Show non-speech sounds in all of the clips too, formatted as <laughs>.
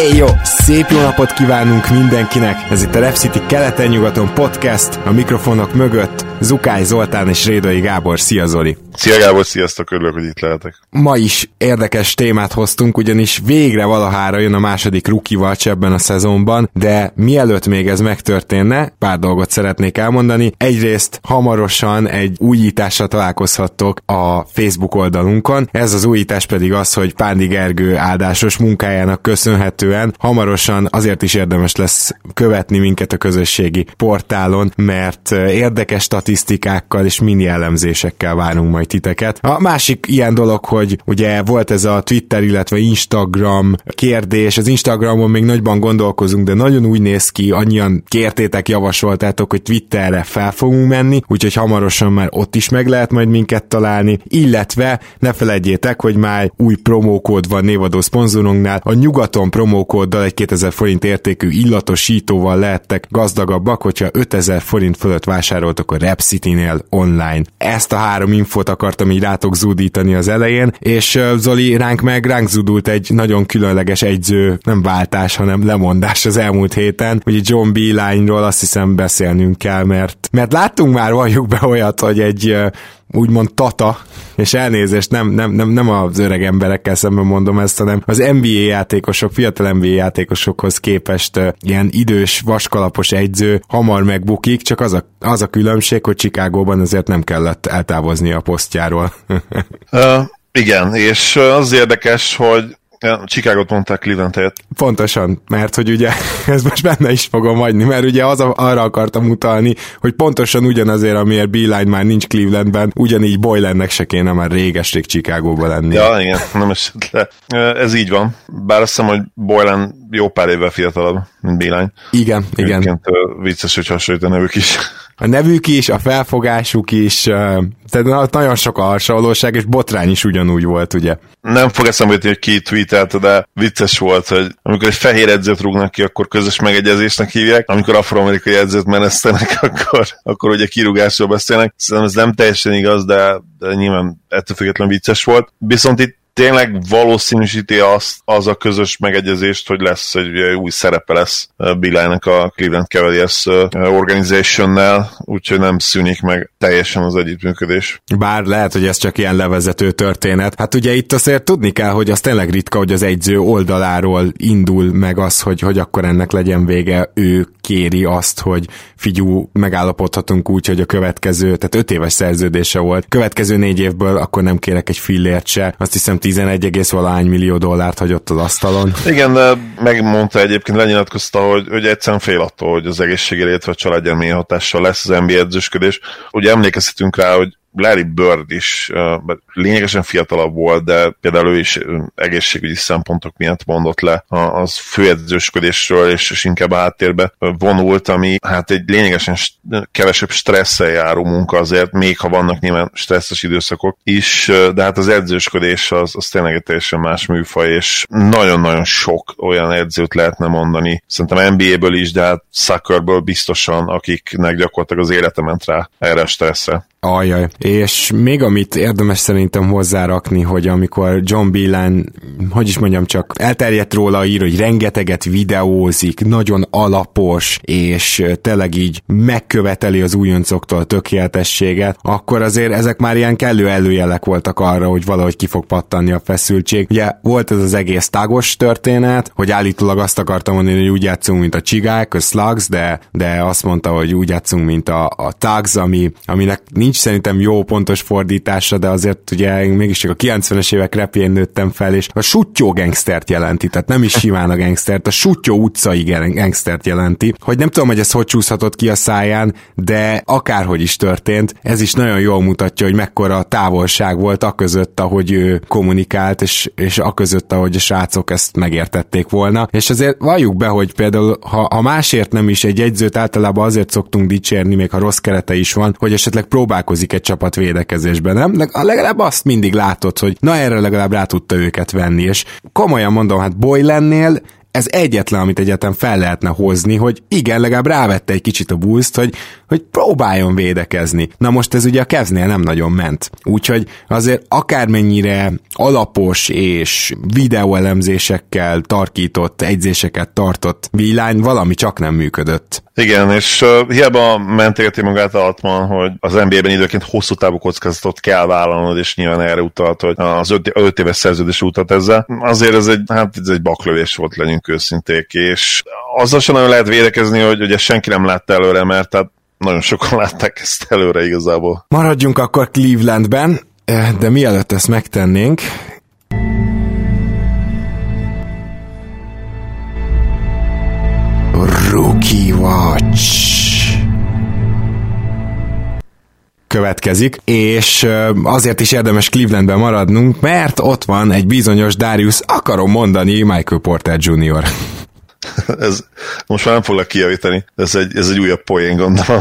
Éj jó! Szép jó napot kívánunk mindenkinek! Ez itt a Rep City keleten-nyugaton podcast, a mikrofonok mögött Zukály Zoltán és Rédai Gábor. Szia Zoli! Szia Gábor, sziasztok, örülök, hogy itt lehetek. Ma is érdekes témát hoztunk, ugyanis végre valahára jön a második watch ebben a szezonban, de mielőtt még ez megtörténne, pár dolgot szeretnék elmondani. Egyrészt hamarosan egy újítással találkozhattok a Facebook oldalunkon. Ez az újítás pedig az, hogy Pándi Gergő áldásos munkájának köszönhetően hamarosan azért is érdemes lesz követni minket a közösségi portálon, mert érdekes statisztikákkal és mini elemzésekkel várunk majd titeket. A másik ilyen dolog, hogy ugye volt ez a Twitter, illetve Instagram kérdés, az Instagramon még nagyban gondolkozunk, de nagyon úgy néz ki, annyian kértétek, javasoltátok, hogy Twitterre fel fogunk menni, úgyhogy hamarosan már ott is meg lehet majd minket találni, illetve ne felejtjétek, hogy már új promókód van névadó szponzorunknál, a nyugaton promókóddal egy 2000 forint értékű illatosítóval lehettek gazdagabbak, hogyha 5000 forint fölött vásároltok a Rep City-nél online. Ezt a három infot akartam így rátok zúdítani az elején, és Zoli ránk meg ránk zúdult egy nagyon különleges egyző, nem váltás, hanem lemondás az elmúlt héten. Ugye John Beeline-ról azt hiszem beszélnünk kell, mert, mert láttunk már valljuk be olyat, hogy egy úgymond tata, és elnézést nem, nem, nem, nem az öreg emberekkel szemben mondom ezt, hanem az NBA játékosok, fiatal NBA játékosokhoz képest ilyen idős, vaskalapos egyző hamar megbukik, csak az a, az a különbség, hogy Chicagóban azért nem kellett eltávozni a posztjáról. <laughs> uh, igen, és az érdekes, hogy Ja, Chicago-t mondták Cleveland helyett. Pontosan, mert hogy ugye <laughs> ez most benne is fogom hagyni, mert ugye az a, arra akartam utalni, hogy pontosan ugyanazért, amiért Beeline már nincs Clevelandben, ugyanígy Boylannek se kéne már réges-rég Chicago-ba lenni. Ja, igen, nem esett le. Ez így van. Bár azt hiszem, hogy Boylan jó pár évvel fiatalabb, mint Beeline. Igen, igen. Egyébként vicces, hogy hasonlít a nevük is a nevük is, a felfogásuk is, tehát nagyon sok a hasonlóság, és botrány is ugyanúgy volt, ugye? Nem fog eszembe jutni, hogy ki tweetelte, de vicces volt, hogy amikor egy fehér edzőt rúgnak ki, akkor közös megegyezésnek hívják, amikor afroamerikai edzőt menesztenek, <laughs> akkor, akkor ugye kirúgásról beszélnek. Szerintem ez nem teljesen igaz, de, de nyilván ettől függetlenül vicces volt. Viszont itt tényleg valószínűsíti azt, az a közös megegyezést, hogy lesz egy új szerepe lesz Bilájnak a Cleveland Cavaliers organizationnel, úgyhogy nem szűnik meg teljesen az együttműködés. Bár lehet, hogy ez csak ilyen levezető történet. Hát ugye itt azért tudni kell, hogy az tényleg ritka, hogy az egyző oldaláról indul meg az, hogy, hogy akkor ennek legyen vége, ő kéri azt, hogy figyú, megállapodhatunk úgy, hogy a következő, tehát öt éves szerződése volt, következő négy évből akkor nem kérek egy fillért se, azt hiszem 11, valahány millió dollárt hagyott az asztalon. Igen, de megmondta egyébként, lenyilatkozta, hogy, hogy egyszerűen fél attól, hogy az egészségére, illetve a családján milyen hatással lesz az NBA edzősködés. Ugye emlékezhetünk rá, hogy Larry Bird is lényegesen fiatalabb volt, de például ő is egészségügyi szempontok miatt mondott le az főedzősködésről, és, és inkább a háttérbe vonult, ami hát egy lényegesen kevesebb stresszel járó munka azért, még ha vannak nyilván stresszes időszakok is, de hát az edzősködés az, az tényleg egy teljesen más műfaj, és nagyon-nagyon sok olyan edzőt lehetne mondani, szerintem NBA-ből is, de hát soccerből biztosan, akiknek gyakorlatilag az élete ment rá erre a stresszre. Ajaj. És még amit érdemes szerintem hozzárakni, hogy amikor John Billen, hogy is mondjam csak, elterjedt róla ír, hogy rengeteget videózik, nagyon alapos, és tényleg így megköveteli az újoncoktól a tökéletességet, akkor azért ezek már ilyen kellő előjelek voltak arra, hogy valahogy ki fog pattanni a feszültség. Ugye volt ez az egész tagos történet, hogy állítólag azt akartam mondani, hogy úgy játszunk, mint a csigák, a slugs, de, de azt mondta, hogy úgy játszunk, mint a, a tags, ami, aminek nincs nincs szerintem jó pontos fordítása, de azért ugye mégiscsak a 90-es évek repjén nőttem fel, és a sutyó gangstert jelenti, tehát nem is simán a gangstert, a sutyó utcai gangstert jelenti. Hogy nem tudom, hogy ez hogy csúszhatott ki a száján, de akárhogy is történt, ez is nagyon jól mutatja, hogy mekkora távolság volt a között, ahogy ő kommunikált, és, és a között, ahogy a srácok ezt megértették volna. És azért valljuk be, hogy például, ha, ha másért nem is egy egyzőt általában azért szoktunk dicsérni, még ha rossz kerete is van, hogy esetleg próbálkozik egy csapat védekezésben, nem? Legalább azt mindig látod, hogy na erre legalább rá tudta őket venni, és komolyan mondom, hát Boylennél ez egyetlen, amit egyetem fel lehetne hozni, hogy igen, legalább rávette egy kicsit a bulls hogy, hogy próbáljon védekezni. Na most ez ugye a Kevznél nem nagyon ment. Úgyhogy azért akármennyire alapos és videóelemzésekkel tarkított, egyzéseket tartott villány, valami csak nem működött. Igen, és uh, hiába mentégeti magát Altman, hogy az NBA-ben időként hosszú távú kockázatot kell vállalnod, és nyilván erre utalt, hogy az öt, öt éves szerződés utat ezzel. Azért ez egy, hát ez egy baklövés volt, legyünk őszinték, és azzal sem nagyon lehet védekezni, hogy ugye senki nem látta előre, mert tehát nagyon sokan <laughs> látták ezt előre igazából. Maradjunk akkor Clevelandben, de mielőtt ezt megtennénk, Rookie Watch következik, és azért is érdemes Clevelandben maradnunk, mert ott van egy bizonyos Darius, akarom mondani, Michael Porter Jr. <laughs> ez most már nem foglak kijavítani, ez egy, ez egy újabb poén, gondolom.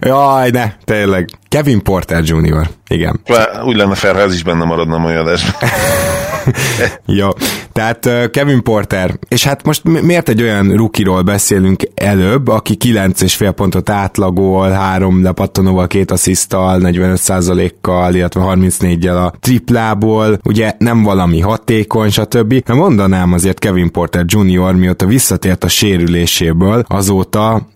Jaj, ne, tényleg. Kevin Porter Jr. Igen. Úgy lenne fel, ha ez is benne maradna a mai adásban. <laughs> <laughs> Jó, tehát Kevin Porter, és hát most miért egy olyan rukiról beszélünk előbb, aki 9,5 pontot átlagol, három lepattanóval, két asszisztal, 45%-kal, illetve 34-jel a triplából, ugye nem valami hatékony, stb. Na mondanám azért Kevin Porter Jr. mióta visszatért a sérüléséből, azóta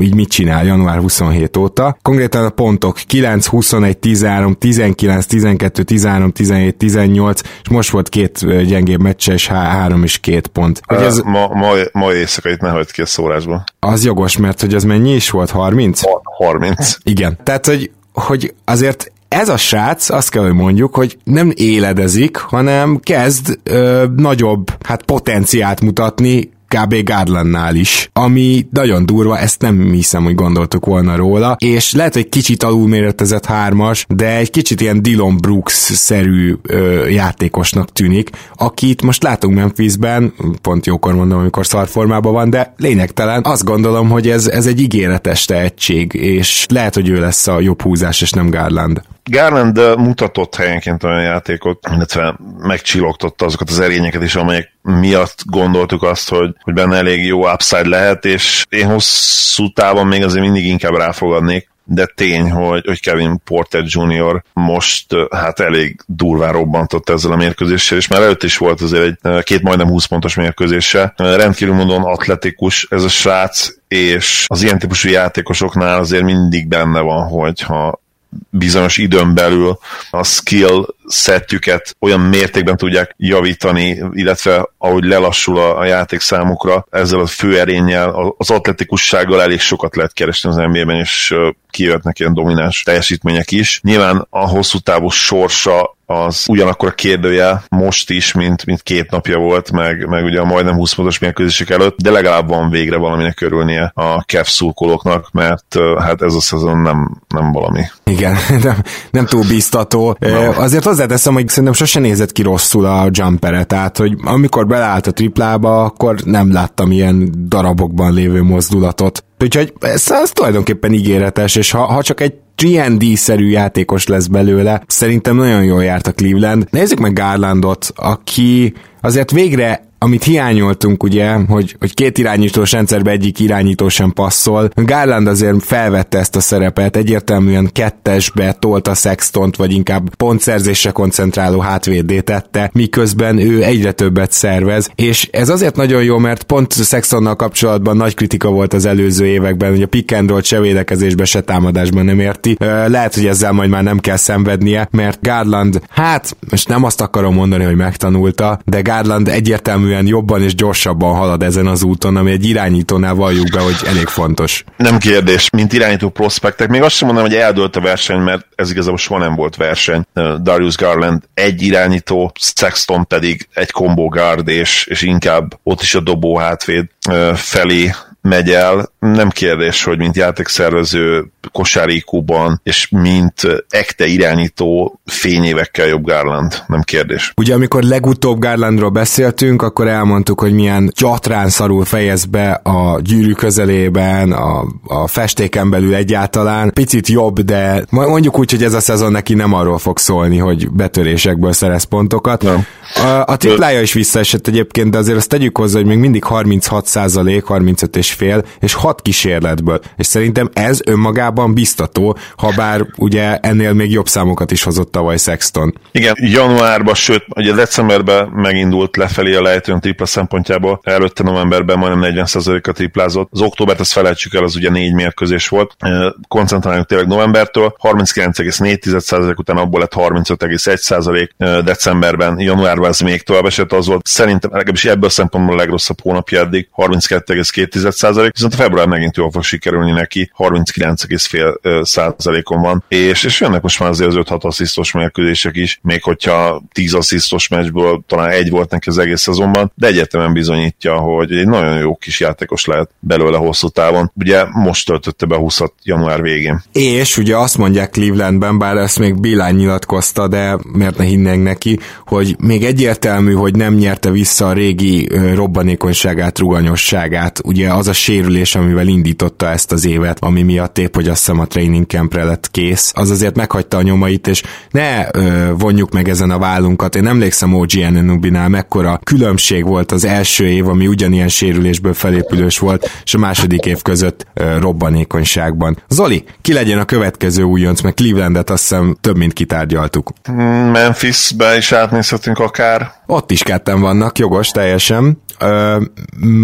így mit csinál január 27 óta. Konkrétan a pontok 9, 21, 13, 19, 12, 13, 17, 18, és most volt két gyengébb meccse, és há- három és két pont. Hogy ez... ma, ma, ma éjszaka itt ne hagyd ki a szórásba. Az jogos, mert hogy az mennyi is volt? 30? 30. Igen. Tehát, hogy, hogy azért ez a srác, azt kell, hogy mondjuk, hogy nem éledezik, hanem kezd ö, nagyobb hát potenciát mutatni kb. Garlandnál is, ami nagyon durva, ezt nem hiszem, hogy gondoltuk volna róla, és lehet, hogy kicsit alulméretezett hármas, de egy kicsit ilyen Dylan Brooks-szerű ö, játékosnak tűnik, akit most látunk Memphisben, pont jókor mondom, amikor szarformában van, de lényegtelen, azt gondolom, hogy ez, ez egy ígéretes tehetség, és lehet, hogy ő lesz a jobb húzás, és nem Garland. Garland mutatott helyenként olyan játékot, illetve megcsillogtotta azokat az erényeket is, amelyek miatt gondoltuk azt, hogy, hogy benne elég jó upside lehet, és én hosszú távon még azért mindig inkább ráfogadnék, de tény, hogy, hogy Kevin Porter Jr. most hát elég durván robbantott ezzel a mérkőzéssel, és már előtt is volt azért egy két majdnem 20 pontos mérkőzése. Rendkívül módon atletikus ez a srác, és az ilyen típusú játékosoknál azért mindig benne van, hogy ha bizonyos időn belül a skill szettjüket olyan mértékben tudják javítani, illetve ahogy lelassul a, játék számukra, ezzel a főerénnyel, az atletikussággal elég sokat lehet keresni az NBA-ben, és kijöhetnek ilyen domináns teljesítmények is. Nyilván a hosszú távú sorsa az ugyanakkor a kérdője most is, mint, mint két napja volt, meg, meg ugye a majdnem 20 pontos mérkőzések előtt, de legalább van végre valaminek körülnie a Kev szurkolóknak, mert hát ez a szezon nem, nem valami. Igen, <laughs> nem, nem túl biztató. No. Azért hozzáteszem, hogy szerintem sose nézett ki rosszul a jumpere, tehát hogy amikor beleállt a triplába, akkor nem láttam ilyen darabokban lévő mozdulatot. Úgyhogy ez, ez tulajdonképpen ígéretes, és ha, ha csak egy 3D-szerű játékos lesz belőle, szerintem nagyon jól járt a Cleveland. Nézzük meg Garlandot, aki azért végre amit hiányoltunk ugye, hogy, hogy két irányítós rendszerbe egyik irányító sem passzol. Garland azért felvette ezt a szerepet, egyértelműen kettesbe tolta Sextont, vagy inkább pontszerzésre koncentráló hátvédé tette, miközben ő egyre többet szervez, és ez azért nagyon jó, mert pont Sextonnal kapcsolatban nagy kritika volt az előző években, hogy a pick and roll se védekezésbe, se támadásban nem érti. Lehet, hogy ezzel majd már nem kell szenvednie, mert Garland, hát most nem azt akarom mondani, hogy megtanulta, de Garland egyértelműen egyértelműen jobban és gyorsabban halad ezen az úton, ami egy irányítónál valljuk be, hogy elég fontos. Nem kérdés, mint irányító prospektek. Még azt sem mondom, hogy eldőlt a verseny, mert ez igazából soha nem volt verseny. Darius Garland egy irányító, Sexton pedig egy combo guard, és, és inkább ott is a dobó hátvéd felé megy el, nem kérdés, hogy mint játékszervező kosárikúban, és mint ekte irányító fényévekkel jobb Garland, nem kérdés. Ugye amikor legutóbb Garlandról beszéltünk, akkor elmondtuk, hogy milyen gyatrán szarul fejez be a gyűrű közelében, a, a festéken belül egyáltalán. Picit jobb, de mondjuk úgy, hogy ez a szezon neki nem arról fog szólni, hogy betörésekből szerez pontokat. Nem. A, a triplája is visszaesett egyébként, de azért azt tegyük hozzá, hogy még mindig 36% 35 és fél, és 6 kísérletből. És szerintem ez önmagában biztató, ha bár ugye ennél még jobb számokat is hozott tavaly Sexton. Igen, januárban, sőt, ugye decemberben megindult lefelé a lejtőn tripla szempontjából, előtte novemberben majdnem 40%-a triplázott. Az októbert ezt felejtsük el, az ugye négy mérkőzés volt. Koncentráljunk tényleg novembertől, 39,4% után abból lett 35,1% decemberben, januárban ez még tovább esett, az volt szerintem legalábbis ebből a szempontból a legrosszabb hónapja eddig, 32,2%, viszont a február megint jól fog sikerülni neki, 39,5 százalékon van, és, és jönnek most már azért az 5-6 asszisztos mérkőzések is, még hogyha 10 asszisztos meccsből talán egy volt neki az egész szezonban, de egyetemen bizonyítja, hogy egy nagyon jó kis játékos lehet belőle hosszú távon. Ugye most töltötte be 20 január végén. És ugye azt mondják Clevelandben, bár ezt még Bilány nyilatkozta, de miért ne hinnénk neki, hogy még egyértelmű, hogy nem nyerte vissza a régi robbanékonyságát, ruganyosságát. Ugye az a sérülés, amivel indította ezt az évet, ami miatt épp, hogy azt hiszem a training campre lett kész, az azért meghagyta a nyomait, és ne ö, vonjuk meg ezen a vállunkat. Én emlékszem OG Enenubinál, mekkora különbség volt az első év, ami ugyanilyen sérülésből felépülős volt, és a második év között ö, robbanékonyságban. Zoli, ki legyen a következő újonc, meg Clevelandet azt hiszem több mint kitárgyaltuk. Memphisbe is átnézhetünk akár. Ott is ketten vannak, jogos, teljesen. Ö,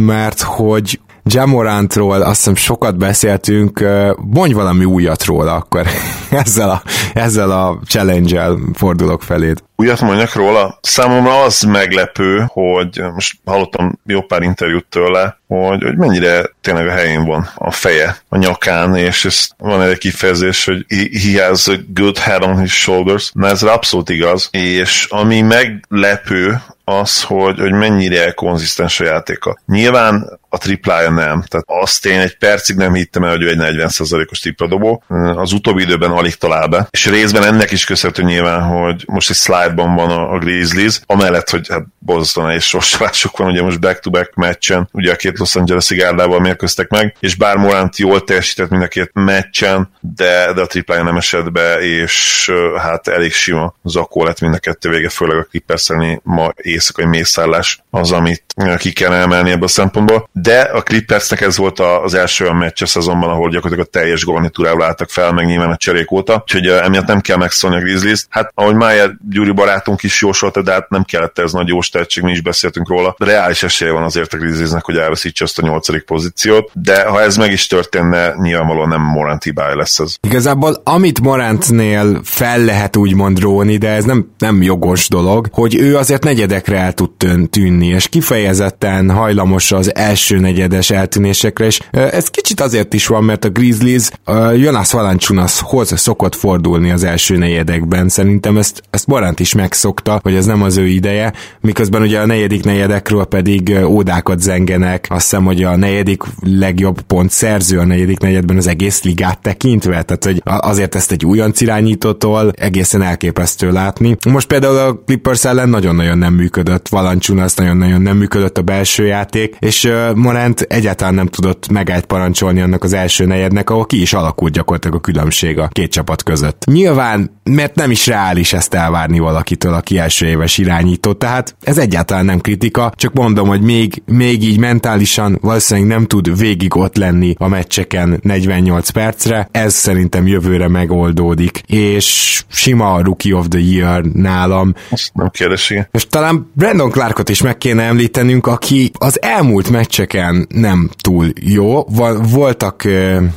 mert hogy Jamorantról azt hiszem sokat beszéltünk, mondj valami újat róla akkor. <laughs> ezzel a, ezzel a challenge-el fordulok feléd. Újat mondjak róla? Számomra az meglepő, hogy most hallottam jó pár interjút tőle, hogy, hogy mennyire tényleg a helyén van a feje, a nyakán, és ez van egy kifejezés, hogy he has a good head on his shoulders, na ez abszolút igaz, és ami meglepő, az, hogy, hogy mennyire konzisztens a játéka. Nyilván a triplája nem. Tehát azt én egy percig nem hittem el, hogy ő egy 40%-os tripladobó. Az utóbbi időben alig talál be. És részben ennek is köszönhető nyilván, hogy most egy slide-ban van a, a Grizzlies, amellett, hogy hát borzasztóan és sorsolásuk van, ugye most back-to-back meccsen, ugye a két Los Angeles-i gárdával mérkőztek meg, és bár Morant jól teljesített mind a két meccsen, de, de a triplája nem esett be, és hát elég sima zakó lett mind a kettő vége, főleg a Clippers ma éjszakai mészállás az, amit ki kell emelni ebből a szempontból de a Clippersnek ez volt az első olyan meccs a szezonban, ahol gyakorlatilag a teljes garnitúrával álltak fel, meg nyilván a cserék óta, úgyhogy emiatt nem kell megszólni a Grizzlies. Hát, ahogy Májer Gyuri barátunk is jósolta, de hát nem kellett ez nagy jó tehetség, mi is beszéltünk róla. Reális esélye van azért a Grizzliesnek, hogy elveszítse azt a nyolcadik pozíciót, de ha ez meg is történne, nyilvánvalóan nem Morant hibája lesz ez. Igazából amit Morantnél fel lehet úgymond róni, de ez nem, nem jogos dolog, hogy ő azért negyedekre el tud tűnni, és kifejezetten hajlamos az első negyedes eltűnésekre, és ez kicsit azért is van, mert a Grizzlies Jonas Valanciunashoz szokott fordulni az első negyedekben. Szerintem ezt, ezt Barant is megszokta, hogy ez nem az ő ideje, miközben ugye a negyedik negyedekről pedig ódákat zengenek, azt hiszem, hogy a negyedik legjobb pont szerző a negyedik negyedben az egész ligát tekintve, tehát hogy azért ezt egy újonc irányítótól egészen elképesztő látni. Most például a Clippers ellen nagyon-nagyon nem működött, Valanciunas nagyon-nagyon nem működött a belső játék, és Morant egyáltalán nem tudott megállt parancsolni annak az első negyednek, ahol ki is alakult gyakorlatilag a különbség a két csapat között. Nyilván, mert nem is reális ezt elvárni valakitől, aki első éves irányító, tehát ez egyáltalán nem kritika, csak mondom, hogy még, még így mentálisan valószínűleg nem tud végig ott lenni a meccseken 48 percre, ez szerintem jövőre megoldódik, és sima a Rookie of the Year nálam. Azt nem kérdés, És talán Brandon Clarkot is meg kéne említenünk, aki az elmúlt meccsek meccseken nem túl jó. Voltak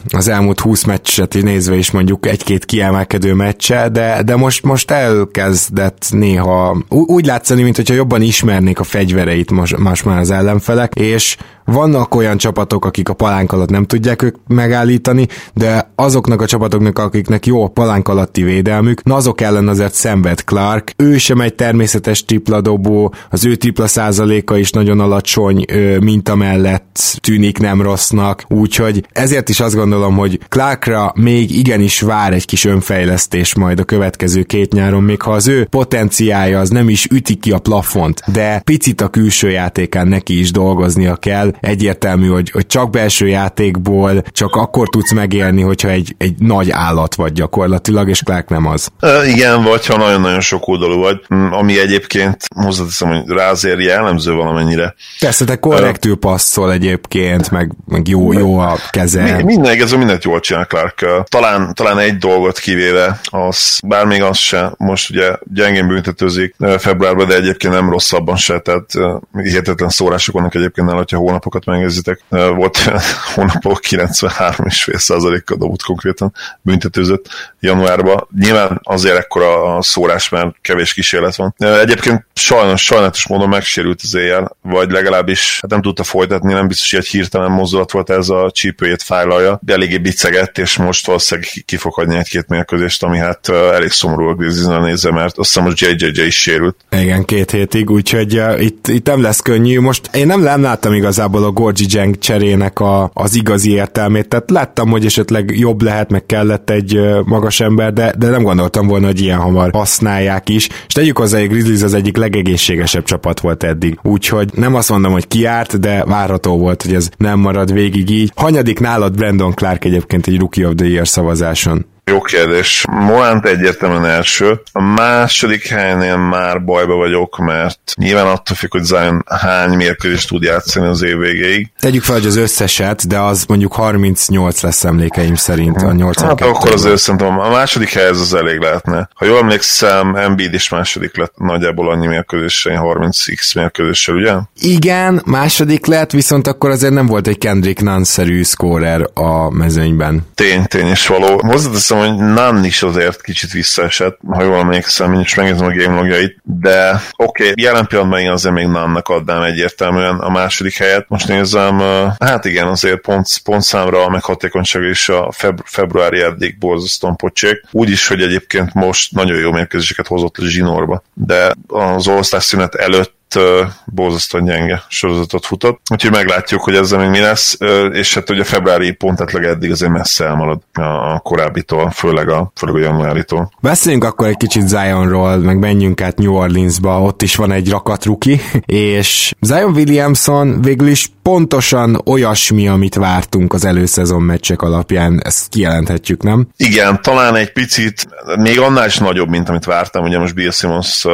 az elmúlt 20 meccset nézve is mondjuk egy-két kiemelkedő meccse, de de, de most, most elkezdett néha úgy látszani, mintha jobban ismernék a fegyvereit most, most már az ellenfelek, és vannak olyan csapatok, akik a palánk alatt nem tudják ők megállítani, de azoknak a csapatoknak, akiknek jó a palánk alatti védelmük, na azok ellen azért szenved Clark. Ő sem egy természetes tripla dobó, az ő tripla százaléka is nagyon alacsony, mint amellett tűnik nem rossznak, úgyhogy ezért is azt gondolom, hogy Clarkra még igenis vár egy kis önfejlesztés majd a következő két nyáron, még ha az ő potenciája az nem is üti ki a plafont, de picit a külső játékán neki is dolgoznia kell, egyértelmű, hogy, hogy csak belső játékból csak akkor tudsz megélni, hogyha egy, egy nagy állat vagy gyakorlatilag, és Clark nem az. E, igen, vagy ha nagyon-nagyon sok oldalú vagy, ami egyébként hozzáteszem, hogy rá azért jellemző valamennyire. Persze, te korrektül passzol egyébként, meg, meg jó, jó a keze. Mi, minden, ez mindent jól csinál Clark. Talán, talán egy dolgot kivéve, az, bár még az se, most ugye gyengén büntetőzik februárban, de egyébként nem rosszabban se, tehát hihetetlen szórások vannak egyébként nála, hogyha hónap hónapokat megnézitek, volt <laughs> hónapok 93,5%-kal dobott konkrétan büntetőzött januárban. Nyilván azért ekkora a szórás, mert kevés kísérlet van. Egyébként sajnos, sajnálatos módon megsérült az éjjel, vagy legalábbis hát nem tudta folytatni, nem biztos, hogy egy hirtelen mozdulat volt ez a csípőjét fájlalja, de eléggé bicegett, és most valószínűleg ki fog hagyni egy-két mérkőzést, ami hát elég szomorú a Grizzliesnál nézve, mert azt hiszem most JJJ is sérült. Igen, két hétig, úgyhogy uh, itt, itt nem lesz könnyű. Most én nem, nem láttam igazából igazából a Gorgi Jeng cserének a, az igazi értelmét. Tehát láttam, hogy esetleg jobb lehet, meg kellett egy magas ember, de, de nem gondoltam volna, hogy ilyen hamar használják is. És tegyük hozzá, hogy Grizzlies az egyik legegészségesebb csapat volt eddig. Úgyhogy nem azt mondom, hogy kiárt, de várható volt, hogy ez nem marad végig így. Hanyadik nálad Brandon Clark egyébként egy Rookie of the Year szavazáson? Jó kérdés. Morant egyértelműen első. A második helynél már bajba vagyok, mert nyilván attól függ, hogy Zion hány mérkőzést tud játszani az év végéig. Tegyük fel, hogy az összeset, de az mondjuk 38 lesz emlékeim szerint a 82. Hát akkor az összentom. A második hely ez az elég lehetne. Ha jól emlékszem, Embiid is második lett nagyjából annyi mérkőzéssel, 30x mérkőzéssel, ugye? Igen, második lett, viszont akkor azért nem volt egy Kendrick Nunn-szerű scorer a mezőnyben. Tény, tény is való. Hozzáteszem hiszem, hogy Nan is azért kicsit visszaesett, ha jól emlékszem, én is megnézem a game logjait, de oké, okay, jelen pillanatban én azért még Nannak adnám egyértelműen a második helyet. Most nézem, hát igen, azért pont, pontszámra, meg hatékonyság is a febru- februári eddig borzasztóan pocsék. Úgy is, hogy egyébként most nagyon jó mérkőzéseket hozott a zsinórba, de az all szünet előtt uh, borzasztóan gyenge sorozatot futott. Úgyhogy meglátjuk, hogy ezzel még mi lesz, és hát ugye a februári pontetleg eddig azért messze elmarad a korábbitól, főleg a, főleg a januáritól. Beszéljünk akkor egy kicsit Zionról, meg menjünk át New Orleansba, ott is van egy rakat ruki, <laughs> és Zion Williamson végül is pontosan olyasmi, amit vártunk az előszezon meccsek alapján, ezt kijelenthetjük, nem? Igen, talán egy picit, még annál is nagyobb, mint amit vártam, ugye most Bill Simmons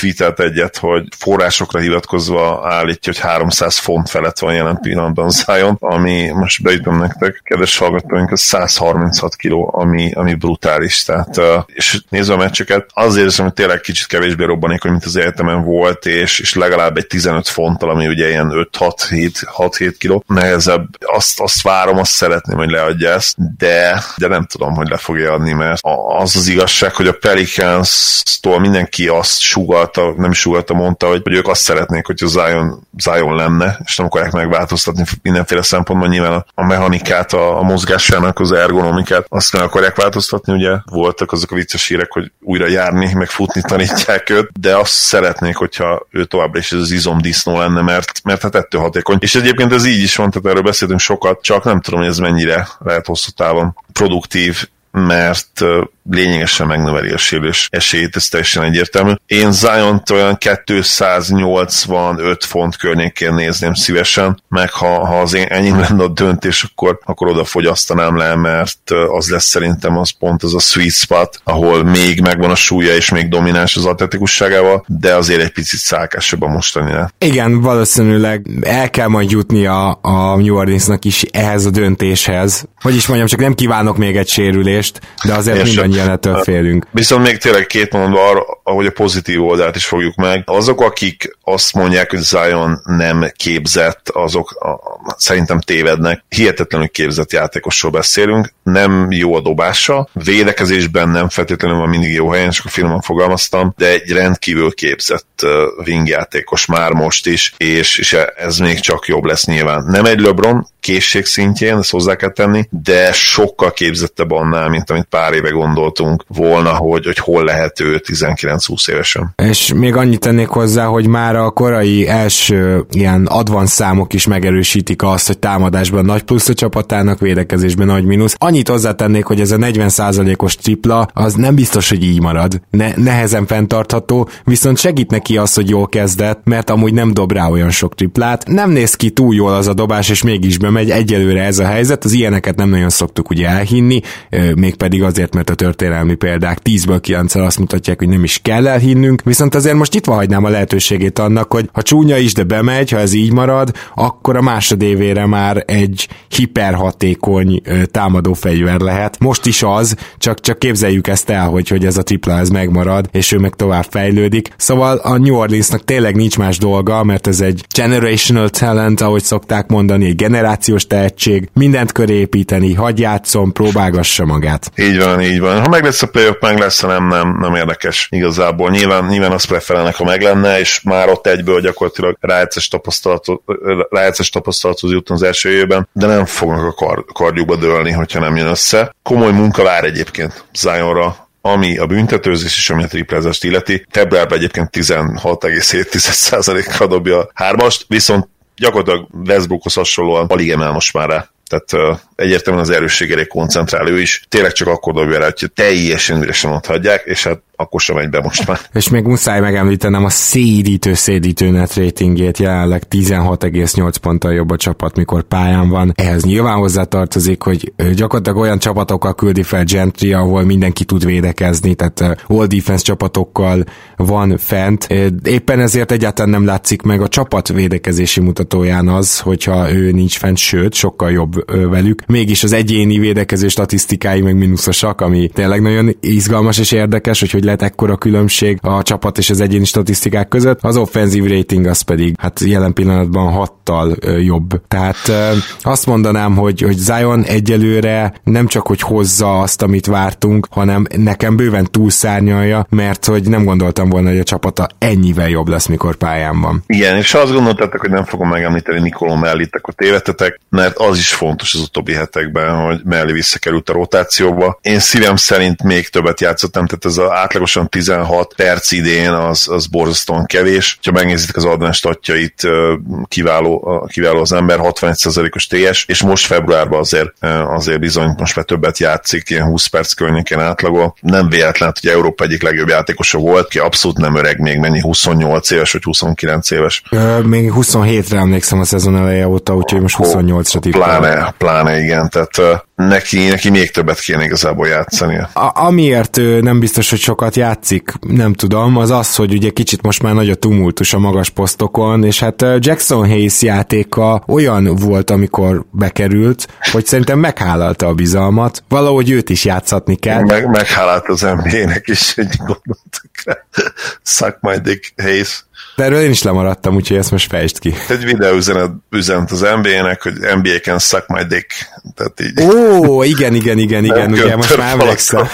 tweetelt egyet, hogy forrásokra hivatkozva állítja, hogy 300 font felett van jelen pillanatban Zion, ami most beütöm nektek, kedves hallgatóink, az 136 kiló, ami, ami brutális, tehát és nézve a meccseket, azért hiszem, hogy tényleg kicsit kevésbé robbanékony, mint az egyetemen volt, és, és legalább egy 15 fonttal, ami ugye ilyen 5-6-7 6-7 kiló nehezebb. Azt, azt várom, azt szeretném, hogy leadja ezt, de, de nem tudom, hogy le fogja adni, mert az az igazság, hogy a Pelicans-tól mindenki azt sugalta, nem is sugalta, mondta, hogy, hogy ők azt szeretnék, hogy a Zion, Zion lenne, és nem akarják megváltoztatni mindenféle szempontból, nyilván a, mechanikát, a, a mozgásának, az ergonomikát, azt meg akarják változtatni, ugye voltak azok a vicces hírek, hogy újra járni, meg futni tanítják őt, de azt szeretnék, hogyha ő továbbra is az izomdisznó lenne, mert, mert hát ettől hatékony. És egyébként ez így is van, tehát erről beszéltünk sokat, csak nem tudom, hogy ez mennyire lehet hosszú távon produktív, mert lényegesen megnöveli a sérülés esélyét, ez teljesen egyértelmű. Én zion olyan 285 font környékén nézném szívesen, meg ha, ha az én enyém lenne a döntés, akkor, akkor oda fogyasztanám le, mert az lesz szerintem az pont az a sweet spot, ahol még megvan a súlya és még domináns az atletikusságával, de azért egy picit szálkásabb a mostani. Igen, valószínűleg el kell majd jutni a, a New Orleansnak is ehhez a döntéshez. Hogy is mondjam, csak nem kívánok még egy sérülést, de azért mindannyian jelenetől félünk. Viszont még tényleg két mondatban arra, ahogy a pozitív oldalt is fogjuk meg. Azok, akik azt mondják, hogy Zion nem képzett, azok a, szerintem tévednek. Hihetetlenül képzett játékosról beszélünk, nem jó a dobása, védekezésben nem feltétlenül van mindig jó helyen, csak a filmben fogalmaztam, de egy rendkívül képzett wingjátékos már most is, és, és ez még csak jobb lesz nyilván. Nem egy LeBron készség szintjén, ezt hozzá kell tenni, de sokkal képzettebb annál, mint amit pár éve gondoltunk volna, hogy, hogy hol lehet ő 19-20 évesen. És még annyit tennék hozzá, hogy már a korai első ilyen advanced számok is megerősítik azt, hogy támadásban nagy plusz a csapatának, védekezésben nagy mínusz. Annyit hozzátennék, hogy ez a 40%-os tripla, az nem biztos, hogy így marad. Ne, nehezen fenntartható, viszont segít neki az, hogy jól kezdett, mert amúgy nem dob rá olyan sok triplát. Nem néz ki túl jól az a dobás, és mégis bemegy. Egyelőre ez a helyzet. Az ilyeneket nem nagyon szoktuk ugye elhinni, mégpedig azért, mert a történelmi példák 10-ből 9 azt mutatják, hogy nem is kell elhinnünk. Viszont azért most itt hagynám a lehetőségét annak, hogy ha csúnya is, de bemegy, ha ez így marad, akkor a másodévére már egy hiperhatékony támadó fegyver lehet. Most is az, csak, csak képzeljük ezt el, hogy, hogy ez a tripla ez megmarad, és ő meg tovább fejlődik. Szóval a New Orleansnak tényleg nincs más dolga, mert ez egy generational talent, ahogy szokták mondani, egy generációs tehetség, mindent köré építeni, hagy játszom, próbálgassa magát. Így van, így van. Ha meg lesz a playoff, meg lesz, ha nem, nem, nem érdekes igazából. Nyilván, nyilván azt preferálnak, ha meg lenne, és már ott egyből gyakorlatilag rájegyzes tapasztalatot, rájegyzes tapasztalathoz jutni az első évben, de nem fognak a kar, kardjukba dőlni, hogyha nem jön össze. Komoly munka vár egyébként Zionra, ami a büntetőzés és ami a triplázást illeti. Februárban egyébként 16,7%-kal dobja a hármast, viszont gyakorlatilag Westbrookhoz hasonlóan alig emel most már rá. Tehát egyértelműen az erősségére koncentrál ő is. Tényleg csak akkor dobja rá, hogy teljesen üresen ott hagyják, és hát akkor sem megy be most már. És még muszáj megemlítenem a szédítő szédítő net ratingjét, jelenleg 16,8 ponttal jobb a csapat, mikor pályán van. Ehhez nyilván hozzá tartozik, hogy gyakorlatilag olyan csapatokkal küldi fel Gentry, ahol mindenki tud védekezni, tehát all defense csapatokkal van fent. Éppen ezért egyáltalán nem látszik meg a csapat védekezési mutatóján az, hogyha ő nincs fent, sőt, sokkal jobb velük. Mégis az egyéni védekező statisztikái meg mínuszosak, ami tényleg nagyon izgalmas és érdekes, hogy hogy lehet ekkora különbség a csapat és az egyéni statisztikák között. Az offenzív rating az pedig hát jelen pillanatban hattal jobb. Tehát azt mondanám, hogy, hogy Zion egyelőre nem csak, hogy hozza azt, amit vártunk, hanem nekem bőven túlszárnyalja, mert hogy nem gondoltam volna, hogy a csapata ennyivel jobb lesz, mikor pályán van. Igen, és azt gondoltátok, hogy nem fogom megemlíteni Nikoló Mellit, akkor tévedtetek, mert az is fontos az utóbbi hetekben, hogy Melli visszakerült a rotációba. Én szívem szerint még többet játszottam, tehát ez az átlagosan 16 perc idén az, az borzasztóan kevés. Ha megnézitek az advanced statjait, kiváló, kiváló az ember, 61%-os TS, és most februárban azért, azért bizony most már többet játszik, ilyen 20 perc környékén átlagol. Nem véletlen, hogy Európa egyik legjobb játékosa volt, ki abszolút nem öreg még, mennyi 28 éves vagy 29 éves. Ö, még 27-re emlékszem a szezon eleje óta, úgyhogy most 28-ra tippel. Pláne, pláne igen, tehát neki, neki még többet kéne igazából játszani. A, amiért nem biztos, hogy sokat játszik, nem tudom, az az, hogy ugye kicsit most már nagy a tumultus a magas posztokon, és hát Jackson Hayes játéka olyan volt, amikor bekerült, hogy szerintem meghálálta a bizalmat, valahogy őt is játszatni kell. Meg, meghálált az NBA-nek is, hogy gondoltuk rá. Suck my dick, Hayes. De erről én is lemaradtam, úgyhogy ezt most fejtsd ki. Egy videó üzenet, üzenet az NBA-nek, hogy NBA can suck my dick. Tehát így. Ó, igen, igen, igen, igen, ugye most már emlékszem.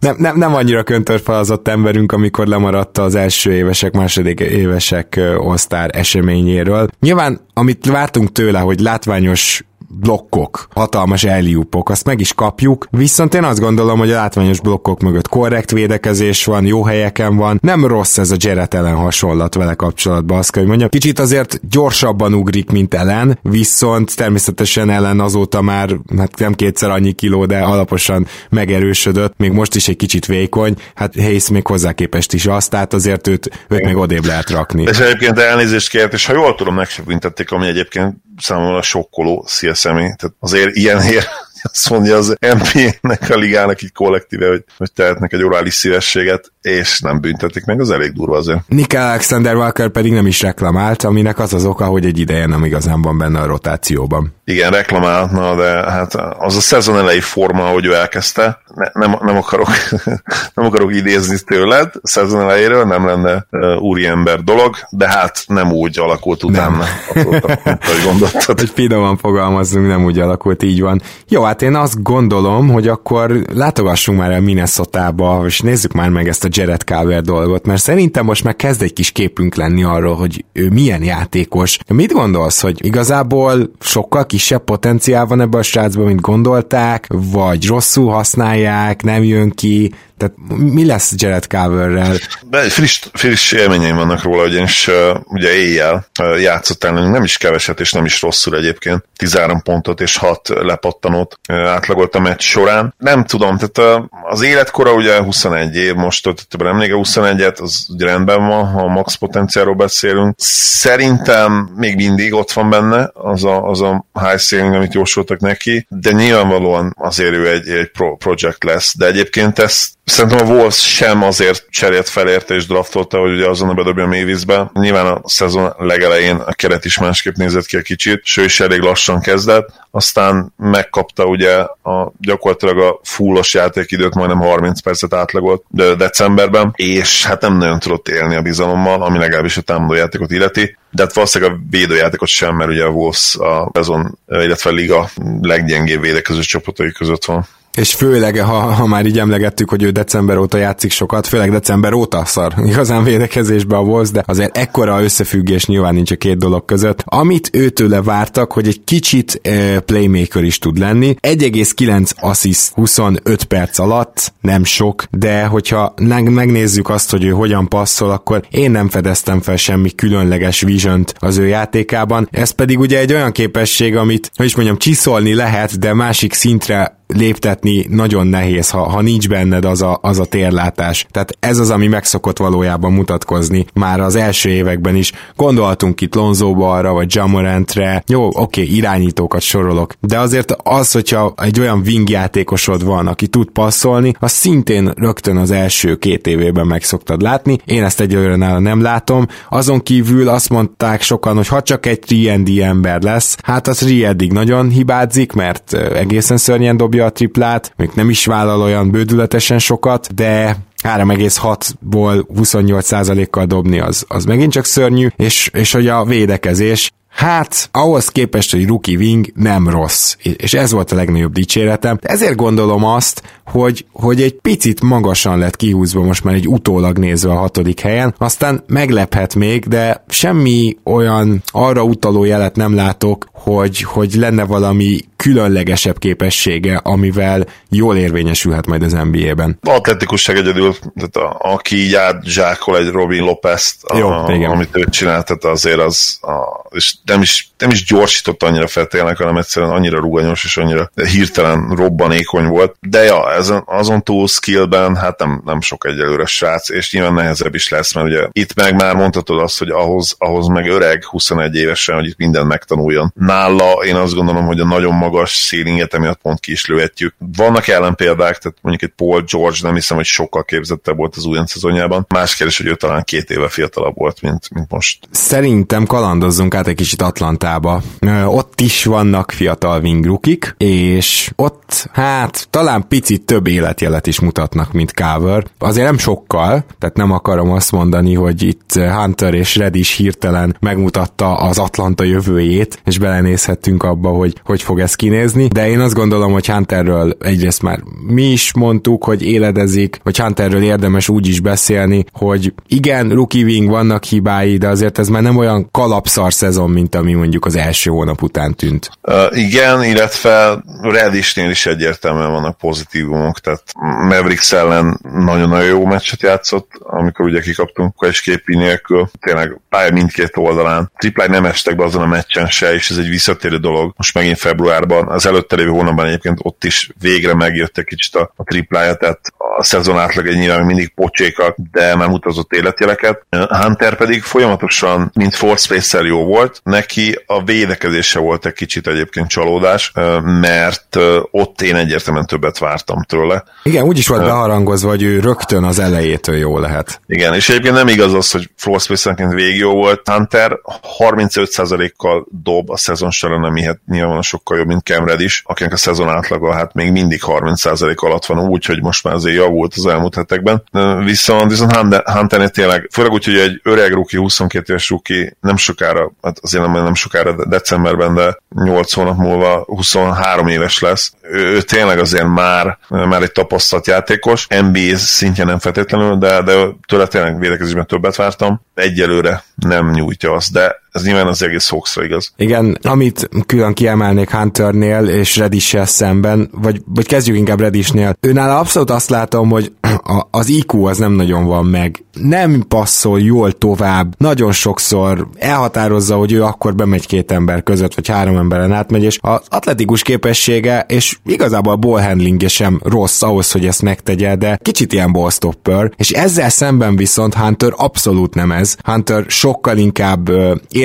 nem, nem, nem annyira köntörfalazott emberünk, amikor lemaradta az első évesek, második évesek osztár eseményéről. Nyilván, amit vártunk tőle, hogy látványos blokkok, hatalmas eliupok, azt meg is kapjuk, viszont én azt gondolom, hogy a látványos blokkok mögött korrekt védekezés van, jó helyeken van, nem rossz ez a Jared ellen hasonlat vele kapcsolatban, azt kell, hogy mondjam. Kicsit azért gyorsabban ugrik, mint ellen, viszont természetesen ellen azóta már hát nem kétszer annyi kiló, de alaposan megerősödött, még most is egy kicsit vékony, hát Hayes még hozzá képest is azt, tehát azért őt, őt még odébb lehet rakni. És egyébként elnézést kért, és ha jól tudom, megsebüntették, ami egyébként számomra sokkoló szélszemély. Tehát azért ilyenért <laughs> azt mondja az NBA-nek a ligának így kollektíve, hogy, hogy tehetnek egy orális szívességet. És nem büntetik meg, az elég durva azért. Nick Alexander Walker pedig nem is reklamált, aminek az az oka, hogy egy ideje nem igazán van benne a rotációban. Igen, reklamálhatna, de hát az a szezon elejé forma, ahogy ő elkezdte, ne, nem, nem, akarok, <laughs> nem akarok idézni tőled a szezon elejéről, nem lenne uh, úriember dolog, de hát nem úgy alakult utána, hogy <laughs> gondoltad. Hogy finoman fogalmazzunk, nem úgy alakult, így van. Jó, hát én azt gondolom, hogy akkor látogassunk már el Minnesota-ba, és nézzük már meg ezt a Jared Carver dolgot, mert szerintem most már kezd egy kis képünk lenni arról, hogy ő milyen játékos. Mit gondolsz, hogy igazából sokkal kisebb potenciál van ebben a srácban, mint gondolták, vagy rosszul használják, nem jön ki, tehát mi lesz Jared Carverrel? De friss, friss élményeim vannak róla, ugyanis uh, ugye éjjel játszott ellen, nem is keveset, és nem is rosszul egyébként. 13 pontot és 6 lepattanót uh, átlagolt a meccs során. Nem tudom, tehát az életkora ugye 21 év, most többen emléke 21-et, az ugye rendben van, ha a max potenciáról beszélünk. Szerintem még mindig ott van benne az a, az a high ceiling, amit jósoltak neki, de nyilvánvalóan azért ő egy, egy pro project lesz, de egyébként ezt Szerintem a Wolves sem azért cserélt felérte és draftolta, hogy ugye azon bedobja Mavisbe. Nyilván a szezon legelején a keret is másképp nézett ki a kicsit, és is elég lassan kezdett, aztán megkapta ugye a, gyakorlatilag a fullos játékidőt, majdnem 30 percet átlagolt de decemberben, és hát nem nagyon tudott élni a bizalommal, ami legalábbis a támadó játékot illeti, de hát valószínűleg a védőjátékot sem, mert ugye a Wolves a szezon, illetve a liga leggyengébb védekező csapatai között van. És főleg, ha, ha már így emlegettük, hogy ő december óta játszik sokat, főleg december óta szar <laughs> igazán védekezésbe a Wolves, de azért ekkora összefüggés nyilván nincs a két dolog között. Amit őtőle vártak, hogy egy kicsit eh, playmaker is tud lenni. 1,9 assist 25 perc alatt, nem sok, de hogyha megnézzük azt, hogy ő hogyan passzol, akkor én nem fedeztem fel semmi különleges vision az ő játékában. Ez pedig ugye egy olyan képesség, amit, hogy is mondjam, csiszolni lehet, de másik szintre léptetni nagyon nehéz, ha, ha nincs benned az a, az a térlátás. Tehát ez az, ami megszokott valójában mutatkozni már az első években is. Gondoltunk itt Lonzóba arra, vagy Jamorantre, jó, oké, okay, irányítókat sorolok, de azért az, hogyha egy olyan wing játékosod van, aki tud passzolni, az szintén rögtön az első két évében meg szoktad látni. Én ezt egyelőre nála nem látom. Azon kívül azt mondták sokan, hogy ha csak egy 3 ember lesz, hát az Riedig nagyon hibázik, mert egészen szörnyen dobja dobja a triplát, még nem is vállal olyan bődületesen sokat, de 3,6-ból 28%-kal dobni az, az megint csak szörnyű, és, és hogy a védekezés Hát, ahhoz képest, hogy rookie wing nem rossz, és ez volt a legnagyobb dicséretem. Ezért gondolom azt, hogy, hogy egy picit magasan lett kihúzva most már egy utólag nézve a hatodik helyen, aztán meglephet még, de semmi olyan arra utaló jelet nem látok, hogy, hogy lenne valami különlegesebb képessége, amivel jól érvényesülhet majd az NBA-ben. Atletikusság egyedül, tehát a, aki így átzsákol egy Robin Lopez-t, Jó, a, igen. amit ő csinált, tehát azért az, a, és nem is, nem is gyorsított annyira feltélnek, hanem egyszerűen annyira ruganyos és annyira hirtelen robbanékony volt. De ja, ezen, azon túl skillben hát nem, nem sok egyelőre srác, és nyilván nehezebb is lesz, mert ugye itt meg már mondhatod azt, hogy ahhoz, ahhoz meg öreg 21 évesen, hogy itt mindent megtanuljon. Nála én azt gondolom, hogy a nagyon magas szélinget emiatt pont ki is lőhetjük. Vannak ellenpéldák, tehát mondjuk egy Paul George nem hiszem, hogy sokkal képzettebb volt az újonc szezonjában. Más kérdés, hogy ő talán két éve fiatalabb volt, mint, mint most. Szerintem kalandozzunk át egy kicsit Atlantába. Ott is vannak fiatal wingrukik, és ott hát talán picit több életjelet is mutatnak, mint Cover. Azért nem sokkal, tehát nem akarom azt mondani, hogy itt Hunter és Red is hirtelen megmutatta az Atlanta jövőjét, és belenézhettünk abba, hogy hogy fog ez kinézni, de én azt gondolom, hogy Hunterről egyrészt már mi is mondtuk, hogy éledezik, hogy Hunterről érdemes úgy is beszélni, hogy igen, rookie wing vannak hibái, de azért ez már nem olyan kalapszar szezon, mint ami mondjuk az első hónap után tűnt. Uh, igen, illetve Redisnél is egyértelműen vannak pozitívumok, tehát Mavericks ellen nagyon-nagyon jó meccset játszott, amikor ugye kikaptunk egy képi nélkül, tényleg pálya mindkét oldalán. Triplány nem estek be azon a meccsen se, és ez egy visszatérő dolog. Most megint februárban, az előtte lévő hónapban egyébként ott is végre megjött egy kicsit a, a triplája, tehát a szezon átlag egy nyilván mindig pocsékak, de már mutatott életjeleket. Hunter pedig folyamatosan, mint force space jó volt, neki a védekezése volt egy kicsit egyébként csalódás, mert ott én egyértelműen többet vártam tőle. Igen, úgy is volt beharangozva, hogy ő rögtön az elejétől jó lehet. Igen, és egyébként nem igaz az, hogy floor space végig jó volt. Hunter 35%-kal dob a szezon során, ami hát nyilván sokkal jobb, mint Cam is, akinek a szezon átlaga hát még mindig 30% alatt van, úgy, hogy most már azért javult az elmúlt hetekben. Viszont, viszont Hunternél tényleg, főleg úgy, hogy egy öreg ruki, 22 éves ruki, nem sokára, hát azért nem, nem sokára decemberben, de 8 hónap múlva 23 éves lesz. Ő, ő tényleg azért már, már egy tapasztalt játékos, NBA szintje nem feltétlenül, de, de tőle tényleg védekezésben többet vártam. Egyelőre nem nyújtja azt, de ez nyilván az egész Hawksra igaz. Igen, amit külön kiemelnék Hunternél és reddish szemben, vagy, vagy kezdjük inkább Redishnél, őnál abszolút azt látom, hogy <clears throat> a, az IQ az nem nagyon van meg. Nem passzol jól tovább, nagyon sokszor elhatározza, hogy ő akkor bemegy két ember között, vagy három emberen átmegy, és az atletikus képessége, és igazából a ball handlingje sem rossz ahhoz, hogy ezt megtegye, de kicsit ilyen ball stopper, és ezzel szemben viszont Hunter abszolút nem ez. Hunter sokkal inkább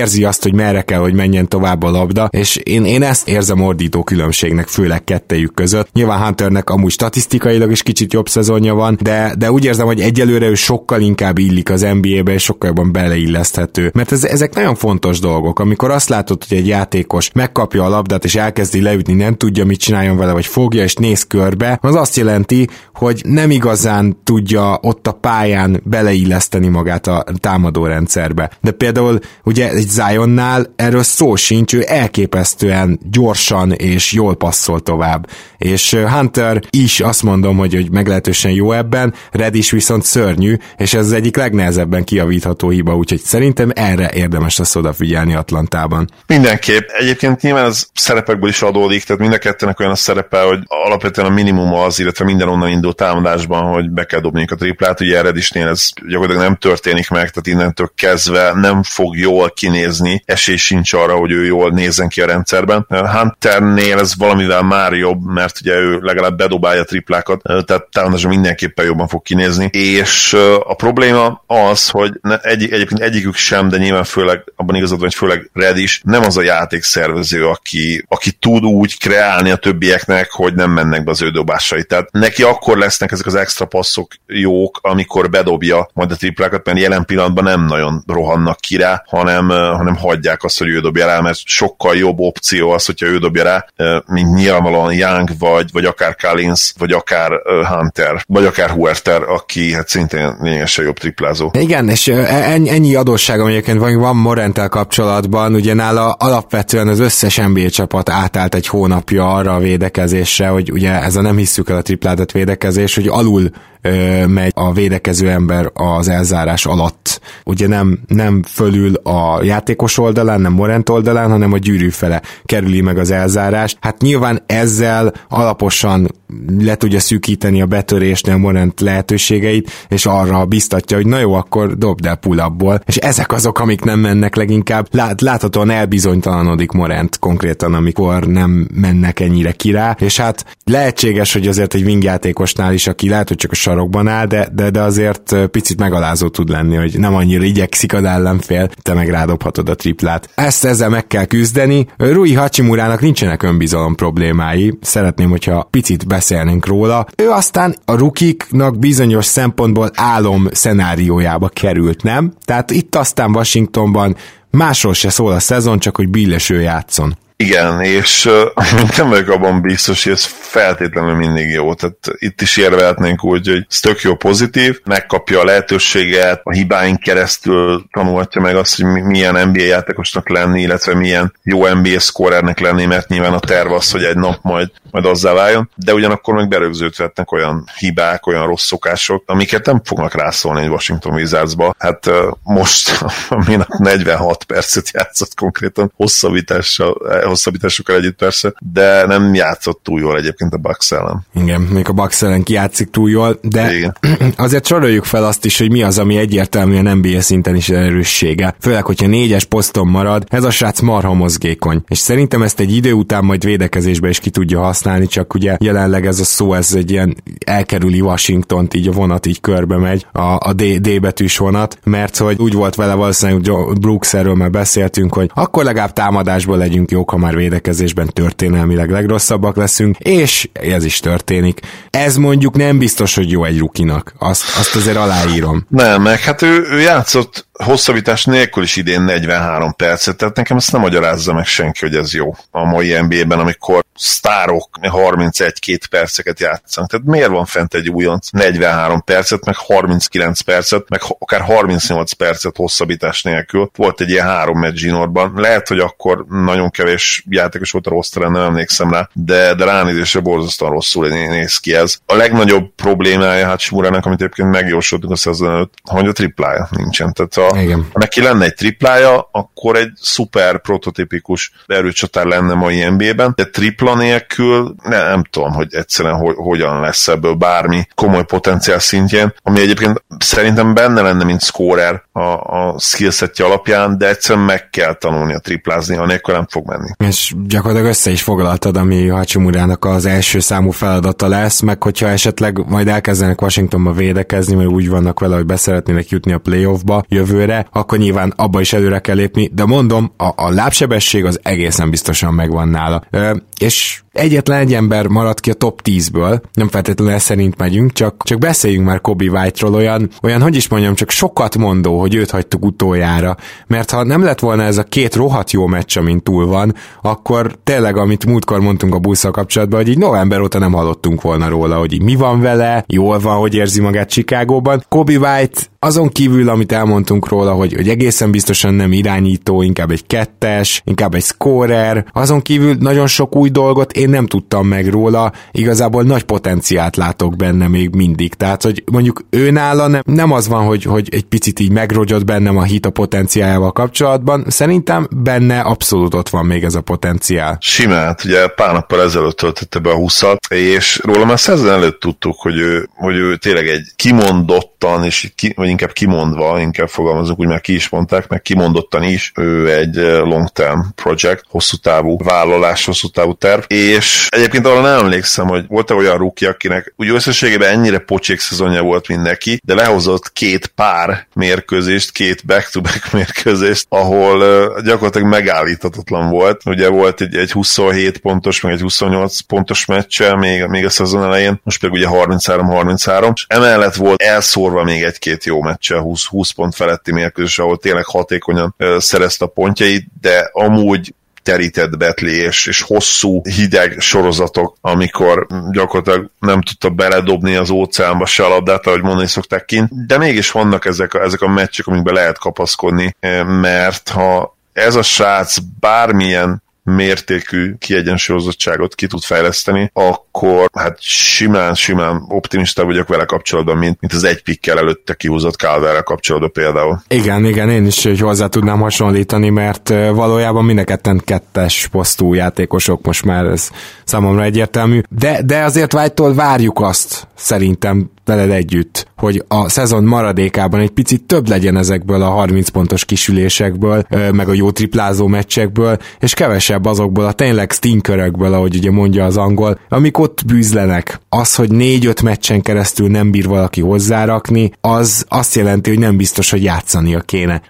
érzi azt, hogy merre kell, hogy menjen tovább a labda, és én, én ezt érzem ordító különbségnek, főleg kettejük között. Nyilván Hunternek amúgy statisztikailag is kicsit jobb szezonja van, de, de úgy érzem, hogy egyelőre ő sokkal inkább illik az NBA-be, és sokkal jobban beleilleszthető. Mert ez, ezek nagyon fontos dolgok. Amikor azt látod, hogy egy játékos megkapja a labdát, és elkezdi leütni, nem tudja, mit csináljon vele, vagy fogja, és néz körbe, az azt jelenti, hogy nem igazán tudja ott a pályán beleilleszteni magát a támadó rendszerbe. De például ugye egy Zionnál erről szó sincs, ő elképesztően gyorsan és jól passzol tovább. És Hunter is azt mondom, hogy, hogy meglehetősen jó ebben, Red is viszont szörnyű, és ez az egyik legnehezebben kiavítható hiba, úgyhogy szerintem erre érdemes lesz odafigyelni Atlantában. Mindenképp. Egyébként nyilván az szerepekből is adódik, tehát mind a kettőnek olyan a szerepe, hogy alapvetően a minimum az, illetve minden onnan indul támadásban, hogy be kell dobniuk a triplát, ugye Red isnél ez gyakorlatilag nem történik meg, tehát innentől kezdve nem fog jól kinézni, esély sincs arra, hogy ő jól nézzen ki a rendszerben. Hunternél ez valamivel már jobb, mert ugye ő legalább bedobálja triplákat, tehát támadásban mindenképpen jobban fog kinézni, és a probléma az, hogy egy, egyébként egyikük sem, de nyilván főleg, abban igazad hogy főleg Red is, nem az a játékszervező, aki, aki tud úgy kreálni a többieknek, hogy nem mennek be az ő dobásai. Tehát neki akkor lesznek ezek az extra passzok jók, amikor bedobja majd a triplákat, mert jelen pillanatban nem nagyon rohannak ki rá, hanem, hanem hagyják azt, hogy ő dobja rá, mert sokkal jobb opció az, hogyha ő dobja rá, mint nyilvánvalóan Young, vagy, vagy akár Collins, vagy akár Hunter, vagy akár Huerter, aki hát szintén lényegesen jobb triplázó. Igen, és ennyi adósságom egyébként van, van Morentel kapcsolatban, ugye nála alapvetően az összes NBA csapat átállt egy hónapja arra a védekezésre, hogy ugye ez a nem hisszük el a tripládat védekezés, hogy alul ö, megy a védekező ember az elzárás alatt. Ugye nem, nem fölül a játékos oldalán, nem Morent oldalán, hanem a gyűrű fele kerüli meg az elzárást. Hát nyilván ezzel alaposan le tudja szűkíteni a betörésnél Morent lehetőségeit, és arra biztatja, hogy na jó, akkor dobd el pull És ezek azok, amik nem mennek leginkább. Lát, láthatóan elbizonytalanodik Morent konkrétan, amikor nem mennek ennyire kirá, és hát lehetséges, hogy azért egy wingjátékosnál is, aki lehet, hogy csak a sarokban áll, de, de, de azért picit megalázó tud lenni, hogy nem annyira igyekszik az ellenfél, te meg rádobhatod a triplát. Ezt ezzel meg kell küzdeni. Rui Hachimurának nincsenek önbizalom problémái, szeretném, hogyha picit beszélnénk róla. Ő aztán a rukiknak bizonyos szempontból álom szenáriójába került, nem? Tehát itt aztán Washingtonban másról se szól a szezon, csak hogy Billeső játszon. Igen, és uh, <laughs> nem vagyok abban biztos, hogy ez feltétlenül mindig jó. Tehát itt is érvehetnénk úgy, hogy ez tök jó pozitív, megkapja a lehetőséget, a hibáink keresztül tanulhatja meg azt, hogy milyen NBA játékosnak lenni, illetve milyen jó NBA scorernek lenni, mert nyilván a terv az, hogy egy nap majd, majd azzá váljon, de ugyanakkor meg berögződhetnek olyan hibák, olyan rossz szokások, amiket nem fognak rászólni egy Washington Wizardsba. Hát uh, most, <laughs> ami 46 percet játszott konkrétan hosszabbítással hosszabbításokkal együtt persze, de nem játszott túl jól egyébként a Bucks ellen. Igen, még a Bucks ellen kijátszik túl jól, de Igen. <clears throat> azért soroljuk fel azt is, hogy mi az, ami egyértelműen NBA szinten is erőssége. Főleg, hogyha négyes poszton marad, ez a srác marha mozgékony. És szerintem ezt egy idő után majd védekezésbe is ki tudja használni, csak ugye jelenleg ez a szó, ez egy ilyen elkerüli Washington-t, így a vonat így körbe megy, a, a D, D betűs vonat, mert hogy úgy volt vele valószínűleg Brooks erről már beszéltünk, hogy akkor legalább támadásból legyünk jók, ha már védekezésben történelmileg legrosszabbak leszünk, és ez is történik. Ez mondjuk nem biztos, hogy jó egy rukinak. Azt, azt azért aláírom. Nem, meg hát ő, ő játszott hosszabbítás nélkül is idén 43 percet, tehát nekem ezt nem magyarázza meg senki, hogy ez jó a mai NBA-ben, amikor sztárok 31-2 perceket játszanak. Tehát miért van fent egy újonc 43 percet, meg 39 percet, meg akár 38 percet hosszabbítás nélkül. Volt egy ilyen három meccs zsinórban. Lehet, hogy akkor nagyon kevés játékos volt a rossz nem emlékszem rá, de, de ránézésre borzasztóan rosszul néz ki ez. A legnagyobb problémája hát Simurának, amit egyébként megjósoltunk a szezon előtt, hogy a triplája nincsen. Tehát a, igen. Ha neki lenne egy triplája, akkor egy szuper prototipikus erőcsatár lenne mai NBA-ben, de tripla nélkül ne, nem tudom, hogy egyszerűen hogy, hogyan lesz ebből bármi komoly potenciál szintjén, ami egyébként szerintem benne lenne, mint scorer a, a skillsetje alapján, de egyszerűen meg kell tanulni a triplázni, anélkül nem fog menni. És gyakorlatilag össze is foglaltad, ami Hachimurának az első számú feladata lesz, meg hogyha esetleg majd elkezdenek Washingtonba védekezni, mert úgy vannak vele, hogy beszeretnének jutni a playoffba jövő jövőre, akkor nyilván abba is előre kell lépni, de mondom, a, a lábsebesség az egészen biztosan megvan nála. Ö, és egyetlen egy ember maradt ki a top 10-ből, nem feltétlenül ez szerint megyünk, csak, csak beszéljünk már Kobe White-ról, olyan, olyan, hogy is mondjam, csak sokat mondó, hogy őt hagytuk utoljára, mert ha nem lett volna ez a két rohadt jó meccs, amin túl van, akkor tényleg, amit múltkor mondtunk a busszal kapcsolatban, hogy így november óta nem hallottunk volna róla, hogy így mi van vele, jól van, hogy érzi magát Chicagóban. Kobe White azon kívül, amit elmondtunk róla, hogy, hogy egészen biztosan nem irányító, inkább egy kettes, inkább egy scorer, azon kívül nagyon sok új dolgot én nem tudtam meg róla, igazából nagy potenciált látok benne még mindig. Tehát, hogy mondjuk ő nála nem, nem az van, hogy, hogy egy picit így megrogyott bennem a hit a potenciájával kapcsolatban, szerintem benne abszolút ott van még ez a potenciál. Simát, ugye pár nappal ezelőtt töltötte be a 20 és róla már szezon előtt tudtuk, hogy ő, hogy ő tényleg egy kimondottan, és ki, vagy inkább kimondva, inkább fogalmazunk, úgy már ki is mondták, meg kimondottan is, ő egy long-term project, hosszú távú vállalás, hosszú távú terv, és egyébként arra nem emlékszem, hogy volt-e olyan rúki, akinek úgy összességében ennyire pocsék szezonja volt, mint neki, de lehozott két pár mérkőzést, két back-to-back <laughs> mérkőzést, ahol uh, gyakorlatilag megállíthatatlan volt. Ugye volt egy, egy 27 pontos, meg egy 28 pontos meccse még, még a szezon elején, most pedig ugye 33-33, és emellett volt elszórva még egy-két jó meccse, 20, 20 pont feletti mérkőzés, ahol tényleg hatékonyan uh, szerezte a pontjait, de amúgy terített betli és, és hosszú, hideg sorozatok, amikor gyakorlatilag nem tudta beledobni az óceánba se a labdát, ahogy mondani szokták kint, de mégis vannak ezek a, ezek a meccsek, amikben lehet kapaszkodni, eh, mert ha ez a srác bármilyen mértékű kiegyensúlyozottságot ki tud fejleszteni, akkor hát simán, simán optimista vagyok vele kapcsolatban, mint, mint az egy pikkel előtte kihúzott calvert kapcsolatban például. Igen, igen, én is hogy hozzá tudnám hasonlítani, mert valójában mind kettes posztú játékosok, most már ez számomra egyértelmű, de, de azért White-tól várjuk azt, szerintem veled együtt, hogy a szezon maradékában egy picit több legyen ezekből a 30 pontos kisülésekből, meg a jó triplázó meccsekből, és kevesebb azokból a tényleg stinkerekből, ahogy ugye mondja az angol, amik ott bűzlenek. Az, hogy 4-5 meccsen keresztül nem bír valaki hozzárakni, az azt jelenti, hogy nem biztos, hogy játszania kéne.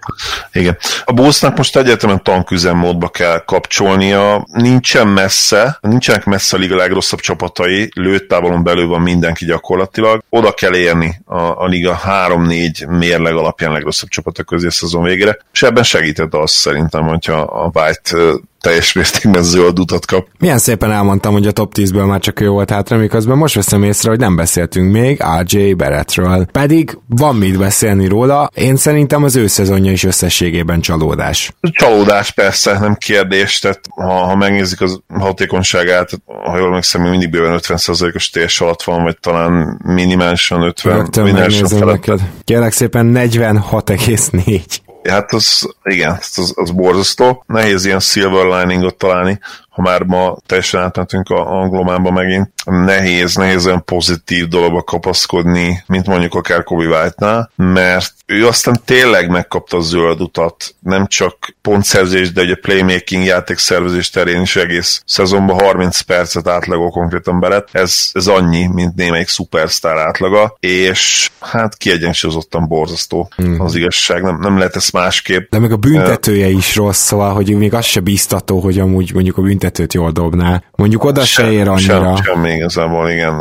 Igen. A Bullsnak most egyértelműen tanküzemmódba kell kapcsolnia, nincsen messze, nincsenek messze a liga legrosszabb csapatai, lőttávolon belül van mindenki gyakorlatilag, oda kell érni a, a liga 3-4 mérleg alapján legrosszabb csapatok közé a szezon végére, és ebben segített az szerintem, hogyha a White teljes mértékben zöld utat kap. Milyen szépen elmondtam, hogy a top 10-ből már csak jó volt hátra, miközben most veszem észre, hogy nem beszéltünk még RJ Barrettről. Pedig van mit beszélni róla, én szerintem az ő szezonja is összességében csalódás. Csalódás persze, nem kérdés, tehát ha, ha megnézzük az hatékonyságát, ha jól megszem, mindig bőven 50%-os TS alatt van, vagy talán minimálisan 50. Rögtön megnézem neked. Kérlek szépen 46,4 Hát az, igen, az, az borzasztó. Nehéz ilyen silver liningot találni ha már ma teljesen átmentünk a anglománba megint, nehéz, nehéz olyan pozitív dologba kapaszkodni, mint mondjuk akár Kobe White-nál, mert ő aztán tényleg megkapta a zöld utat, nem csak pontszerzés, de ugye playmaking, játékszervezés terén is egész szezonban 30 percet átlagol konkrétan belet. Ez, ez annyi, mint némelyik szupersztár átlaga, és hát kiegyensúlyozottan borzasztó mm. az igazság, nem, nem lehet ezt másképp. De meg a büntetője is rossz, szóval, hogy még az se biztató, hogy amúgy mondjuk a büntetőt jól dobná. Mondjuk oda sem, se ér annyira. Sem, sem igazából, igen.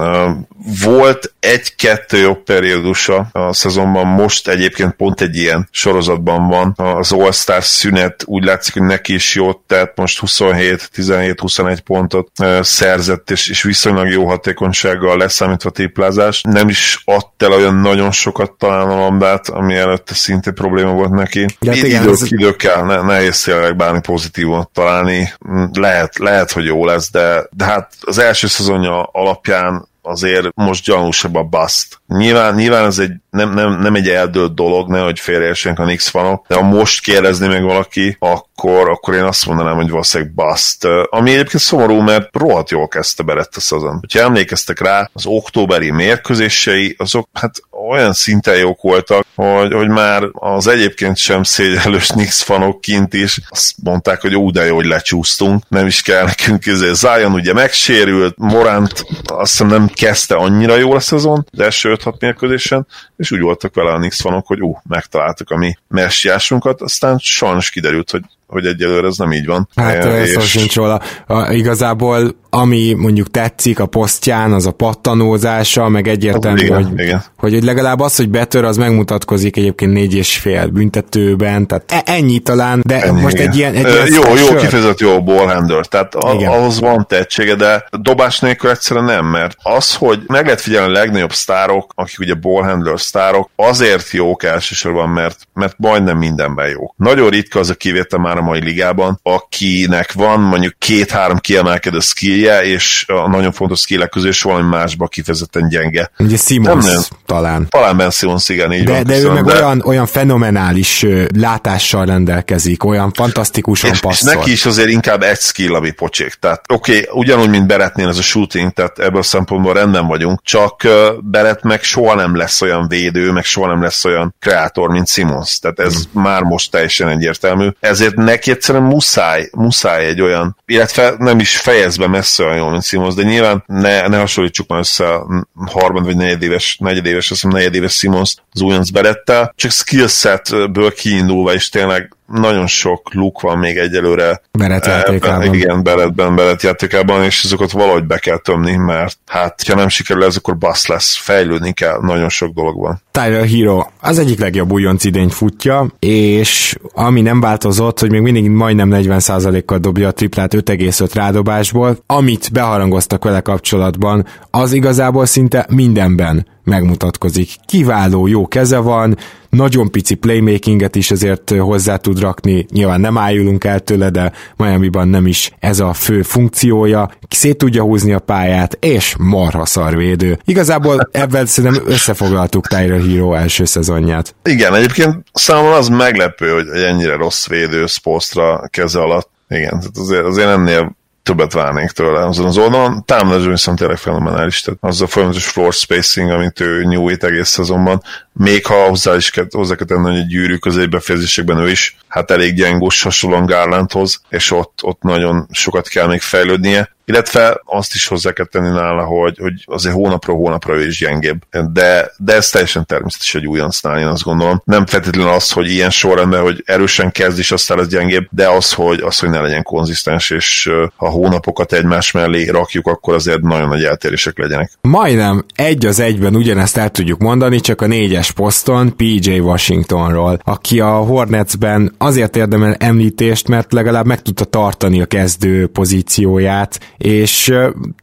Volt egy-kettő jobb periódusa a szezonban, most egyébként pont egy ilyen sorozatban van. Az All-Star szünet úgy látszik, hogy neki is jót tett, most 27, 17-21 pontot szerzett, és, és viszonylag jó hatékonysággal leszámítva triplázás. Nem is adta el olyan nagyon sokat talán a lambdát, ami előtte szintén probléma volt neki. Ja, igen, idők, ez... időkkel ne, nehéz tényleg bármi pozitívot találni. Lehet, lehet, hogy jó lesz, de, de hát az első szezonja alapján azért most gyanúsabb a bust. Nyilván, nyilván ez egy, nem, nem, nem egy eldőlt dolog, nehogy félreértsenek a Knicks fanok, de ha most kérdezni meg valaki, akkor, akkor én azt mondanám, hogy valószínűleg bust. Ami egyébként szomorú, mert rohadt jól kezdte Berett a szezon. Ha emlékeztek rá, az októberi mérkőzései, azok hát olyan szinten jók voltak, hogy, hogy már az egyébként sem szégyelős <laughs> Knicks fanok kint is azt mondták, hogy úgy de jó, hogy lecsúsztunk, nem is kell nekünk ezért. Zion ugye megsérült, Morant azt hiszem nem kezdte annyira jól a szezon, az első 5-6 mérkőzésen, és úgy voltak vele a Knicks fanok, hogy ú, megtaláltuk a mi messiásunkat, aztán sajnos kiderült, hogy hogy egyelőre ez nem így van. Hát e, és... szó sincs róla. A, igazából ami mondjuk tetszik a posztján, az a pattanózása, meg egyértelmű, igen, hogy, igen. hogy, hogy legalább az, hogy betör, az megmutatkozik egyébként négy és fél büntetőben, tehát e- ennyi talán, de ennyi, most igen. egy ilyen... Egy ilyen jó, jó, kifejezett jó ballhandler, tehát a, ahhoz van tehetsége, de dobás nélkül egyszerűen nem, mert az, hogy meg lehet figyelni a legnagyobb sztárok, akik ugye ballhandler sztárok, azért jók elsősorban, mert, mert majdnem mindenben jók. Nagyon ritka az a kivétel már a mai ligában, akinek van mondjuk két-három kiemelkedő skillje, és a nagyon fontos skillek közül is valami másba kifejezetten gyenge. Ugye Simons nem, nem. talán. Talán Ben Simons, igen, így de, van. De ő meg de... olyan, olyan fenomenális látással rendelkezik, olyan fantasztikusan és, passzol. És neki is azért inkább egy skill, ami pocsék. Tehát oké, okay, ugyanúgy, mint Beretnél ez a shooting, tehát ebből a szempontból rendben vagyunk, csak Beret meg soha nem lesz olyan védő, meg soha nem lesz olyan kreátor, mint Simons. Tehát ez hmm. már most teljesen egyértelmű. Ezért neki egyszerűen muszáj, muszáj egy olyan, illetve nem is fejezve messze olyan jól, mint Simons, de nyilván ne, ne hasonlítsuk már össze a harmad vagy negyedéves, negyedéves, azt hiszem negyedéves Simons az újonc Berettel, csak skillsetből kiindulva is tényleg nagyon sok luk van még egyelőre. Beret játékában. Igen, beretben, beret játékában, és azokat valahogy be kell tömni, mert hát, ha nem sikerül ez, akkor basz lesz, fejlődni kell nagyon sok dologban. Tyler Hero az egyik legjobb újonc idény futja, és ami nem változott, hogy még mindig majdnem 40%-kal dobja a triplát 5,5 rádobásból, amit beharangoztak vele kapcsolatban, az igazából szinte mindenben megmutatkozik. Kiváló, jó keze van, nagyon pici playmakinget is azért hozzá tud rakni, nyilván nem ájulunk el tőle, de Miami-ban nem is ez a fő funkciója, szét tudja húzni a pályát, és marha szarvédő. Igazából ebben szerintem összefoglaltuk Tyler Hero első szezonját. Igen, egyébként számomra az meglepő, hogy ennyire rossz védő Spolstra keze alatt. Igen, azért, azért ennél többet várnék tőle azon az oldalon. Támadásban viszont tényleg fenomenális, tehát az a folyamatos floor spacing, amit ő nyújt egész szezonban, még ha hozzá is kell, hozzá kell tenni, hogy a gyűrű középbefejezésekben ő is, hát elég gyengos hasonlóan Garlandhoz, és ott, ott nagyon sokat kell még fejlődnie illetve azt is hozzá kell tenni nála, hogy, hogy azért hónapról hónapra ő is gyengébb. De, de ez teljesen természetes egy újoncnál, én azt gondolom. Nem feltétlenül az, hogy ilyen sorrendben, hogy erősen kezd is, aztán ez gyengébb, de az, hogy, az, hogy ne legyen konzisztens, és ha hónapokat egymás mellé rakjuk, akkor azért nagyon nagy eltérések legyenek. Majdnem egy az egyben ugyanezt el tudjuk mondani, csak a négyes poszton PJ Washingtonról, aki a Hornetsben azért érdemel említést, mert legalább meg tudta tartani a kezdő pozícióját, és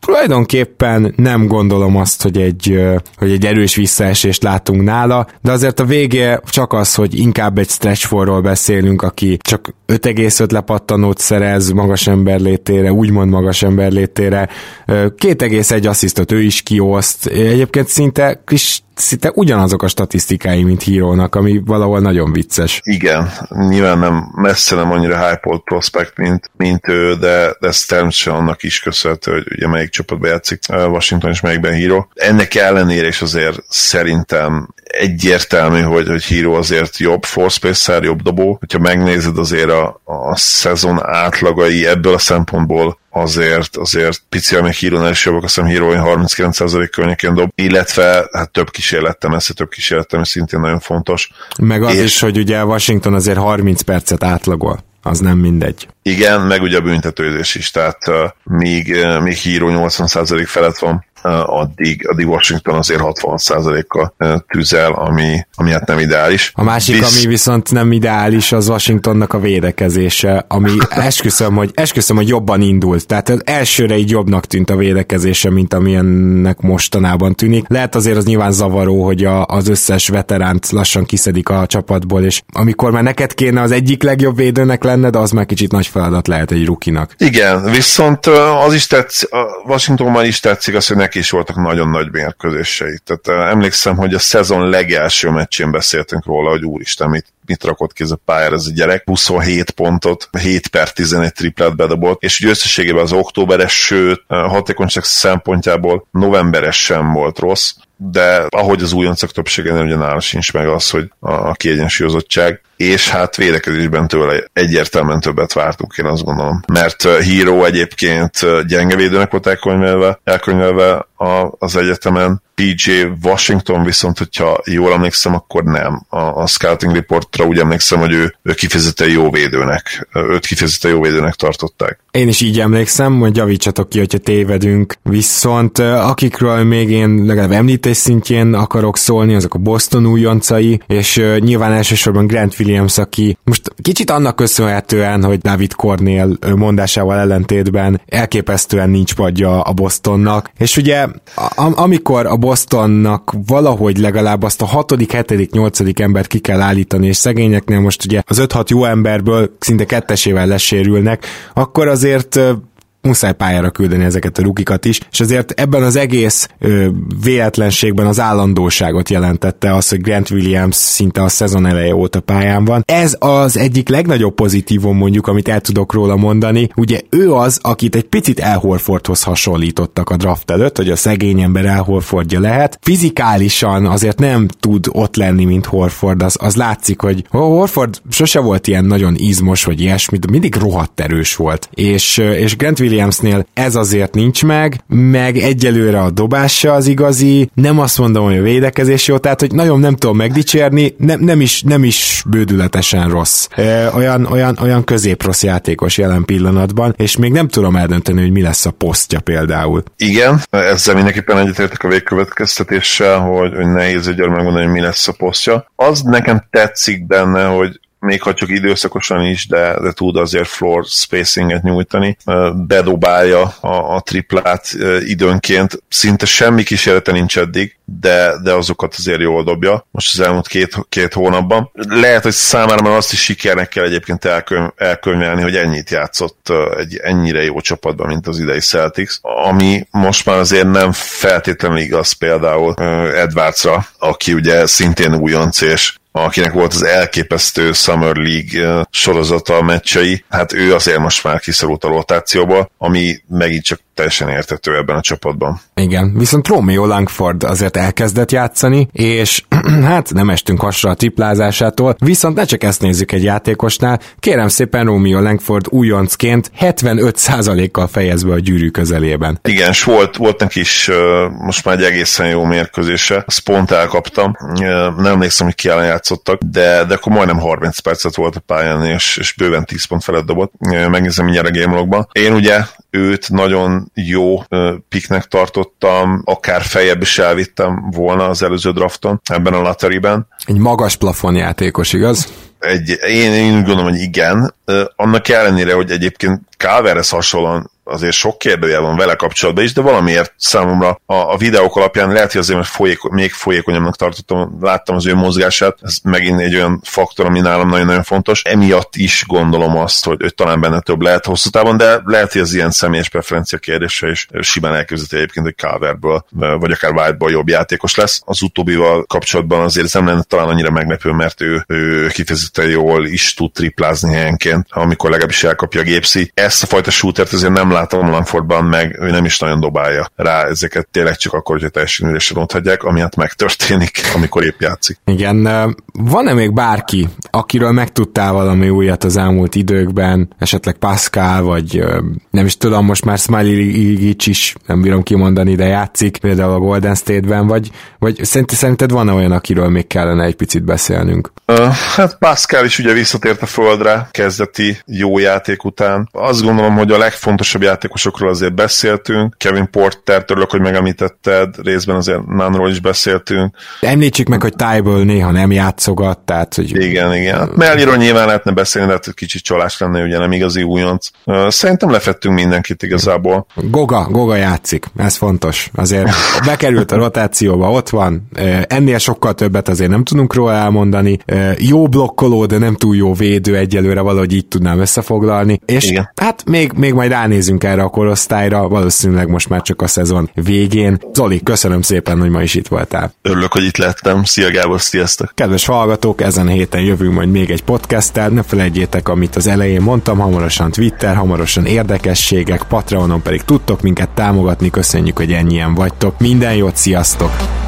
tulajdonképpen nem gondolom azt, hogy egy, hogy egy erős visszaesést látunk nála, de azért a vége csak az, hogy inkább egy stretch forról beszélünk, aki csak 5,5 lepattanót szerez magas ember létére, úgymond magas ember létére, 2,1 asszisztot ő is kioszt, egyébként szinte kis szinte ugyanazok a statisztikái, mint hírónak, ami valahol nagyon vicces. Igen, nyilván nem messze nem annyira hype prospect, mint, mint ő, de, de ez természetesen annak is köszönhető, hogy ugye melyik csapatban játszik Washington és melyikben híró. Ennek ellenére is azért szerintem egyértelmű, hogy, hogy híró azért jobb force pacer, jobb dobó. Hogyha megnézed azért a, a szezon átlagai ebből a szempontból azért, azért pici, amíg hírónál is jobbak, azt hiszem híró 39% környékén dob, illetve hát több kísérlettem, ez több kísérlettem, és szintén nagyon fontos. Meg az és... is, hogy ugye Washington azért 30 percet átlagol az nem mindegy. Igen, meg ugye a büntetőzés is, tehát uh, míg, uh, míg híró 80% felett van, addig, addig Washington azért 60%-kal tüzel, ami, ami hát nem ideális. A másik, Visz... ami viszont nem ideális, az Washingtonnak a védekezése, ami <laughs> esküszöm, hogy, esküszöm, hogy jobban indult. Tehát az elsőre így jobbnak tűnt a védekezése, mint amilyennek mostanában tűnik. Lehet azért az nyilván zavaró, hogy a, az összes veteránt lassan kiszedik a csapatból, és amikor már neked kéne az egyik legjobb védőnek lenned, az már kicsit nagy feladat lehet egy rukinak. Igen, viszont az is tetszik, Washingtonban is tetszik az, hogy neki is voltak nagyon nagy mérkőzései. Tehát uh, emlékszem, hogy a szezon legelső meccsén beszéltünk róla, hogy úristen, mit, mit rakott ki ez a pályára ez a gyerek. 27 pontot, 7 per 11 triplát bedobott, és ugye összességében az októberes, sőt, hatékonyság szempontjából novemberes sem volt rossz, de ahogy az újoncok többségénél ugye nála sincs meg az, hogy a kiegyensúlyozottság, és hát védekezésben tőle egyértelműen többet vártunk, én azt gondolom. Mert Hero egyébként gyenge védőnek volt elkönyvelve, elkönyvelve az egyetemen, PJ Washington viszont, hogyha jól emlékszem, akkor nem. A, a scouting reportra úgy emlékszem, hogy ő, ő kifejezetten jó védőnek, őt kifejezetten jó védőnek tartották. Én is így emlékszem, hogy javítsatok ki, hogyha tévedünk. Viszont akikről még én legalább említés szintjén akarok szólni, azok a Boston újoncai, és nyilván elsősorban Grant Williams, aki most kicsit annak köszönhetően, hogy David Cornél mondásával ellentétben elképesztően nincs padja a Bostonnak, és ugye amikor a Bostonnak valahogy legalább azt a hatodik, hetedik, nyolcadik embert ki kell állítani, és szegényeknél most ugye az 5-6 jó emberből szinte kettesével lesérülnek, akkor azért muszáj pályára küldeni ezeket a rukikat is, és azért ebben az egész ö, véletlenségben az állandóságot jelentette az, hogy Grant Williams szinte a szezon eleje óta pályán van. Ez az egyik legnagyobb pozitívum mondjuk, amit el tudok róla mondani. Ugye ő az, akit egy picit El Horfordhoz hasonlítottak a draft előtt, hogy a szegény ember El Horfordja lehet. Fizikálisan azért nem tud ott lenni, mint Horford, az, az látszik, hogy Horford sose volt ilyen nagyon izmos, vagy ilyesmi, de mindig rohadt erős volt. És, és Grant Williams Williamsnél ez azért nincs meg, meg egyelőre a dobása az igazi, nem azt mondom, hogy a védekezés jó, tehát hogy nagyon nem tudom megdicsérni, nem, nem, is, nem is bődületesen rossz. E, olyan, olyan, olyan középrossz játékos jelen pillanatban, és még nem tudom eldönteni, hogy mi lesz a posztja például. Igen, ezzel mindenképpen egyetértek a végkövetkeztetéssel, hogy, hogy nehéz egy megmondani, hogy mi lesz a posztja. Az nekem tetszik benne, hogy még ha csak időszakosan is, de, de tud azért floor spacinget nyújtani, bedobálja a, a triplát időnként, szinte semmi kísérlete nincs eddig, de, de azokat azért jól dobja, most az elmúlt két, két hónapban. Lehet, hogy számára már azt is sikernek kell egyébként elkönyv, elkönyvelni, hogy ennyit játszott egy ennyire jó csapatban, mint az idei Celtics, ami most már azért nem feltétlenül igaz például Edwardsra, aki ugye szintén újonc, és akinek volt az elképesztő Summer League sorozata a meccsei, hát ő azért most már kiszorult a rotációba, ami megint csak teljesen értető ebben a csapatban. Igen, viszont Romeo Langford azért elkezdett játszani, és <clears throat> hát nem estünk hasra a triplázásától, viszont ne csak ezt nézzük egy játékosnál, kérem szépen Romeo Langford újoncként 75%-kal fejez be a gyűrű közelében. Igen, és volt, volt neki is most már egy egészen jó mérkőzése, azt pont elkaptam, nem emlékszem, hogy ki ellen játszottak, de, de akkor majdnem 30 percet volt a pályán, és, és bőven 10 pont felett dobott. Megnézem mindjárt a game Én ugye őt nagyon jó piknek tartottam, akár fejebb is elvittem volna az előző drafton, ebben a lateriben. Egy magas plafon játékos, igaz? egy, én, én úgy gondolom, hogy igen. Annak ellenére, hogy egyébként Calverhez hasonlóan azért sok kérdőjel van vele kapcsolatban is, de valamiért számomra a, a videók alapján lehet, hogy azért, mert folyéko, még folyékonyabbnak tartottam, láttam az ő mozgását, ez megint egy olyan faktor, ami nálam nagyon-nagyon fontos. Emiatt is gondolom azt, hogy, hogy talán benne több lehet hosszú távon, de lehet, hogy az ilyen személyes preferencia kérdése is simán elképzelhető egyébként, hogy Calverből, vagy akár White-ból jobb játékos lesz. Az utóbbival kapcsolatban azért ez nem lenne talán annyira meglepő, mert ő, ő kifejezetten jól is tud triplázni helyenként, amikor legalábbis elkapja a gépszi. Ezt a fajta shootert azért nem látom Langfordban, meg ő nem is nagyon dobálja rá ezeket tényleg csak akkor, hogyha teljesen üresen ronthatják, amiatt megtörténik, <laughs> amikor épp játszik. Igen, van-e még bárki, akiről megtudtál valami újat az elmúlt időkben, esetleg Pascal, vagy nem is tudom, most már Smiley is, nem bírom kimondani, de játszik, például a Golden State-ben, vagy, vagy szerinted van-e olyan, akiről még kellene egy picit beszélnünk? Hát Pascal is ugye visszatért a földre kezdeti jó játék után. Azt gondolom, hogy a legfontosabb játékosokról azért beszéltünk. Kevin Porter, örülök, hogy megemlítetted, részben azért Nánról is beszéltünk. Említsük meg, hogy Tyből néha nem játszogat, tehát hogy... Igen, igen. Hát Melliról nyilván lehetne beszélni, de hát kicsit csalás lenne, ugye nem igazi újonc. Szerintem lefettünk mindenkit igazából. Goga, Goga játszik, ez fontos. Azért bekerült a rotációba, ott van. Ennél sokkal többet azért nem tudunk róla elmondani. Jó blokkoló, de nem túl jó védő egyelőre, valahogy így tudnám összefoglalni. És Igen. hát még, még majd ránézünk erre a korosztályra, valószínűleg most már csak a szezon végén. Zoli, köszönöm szépen, hogy ma is itt voltál. Örülök, hogy itt lettem. Szia Gábor, sziasztok! Kedves hallgatók, ezen a héten jövünk majd még egy podcasttel, ne felejtjétek, amit az elején mondtam, hamarosan Twitter, hamarosan érdekességek, Patreonon pedig tudtok minket támogatni, köszönjük, hogy ennyien vagytok. Minden jót, sziasztok!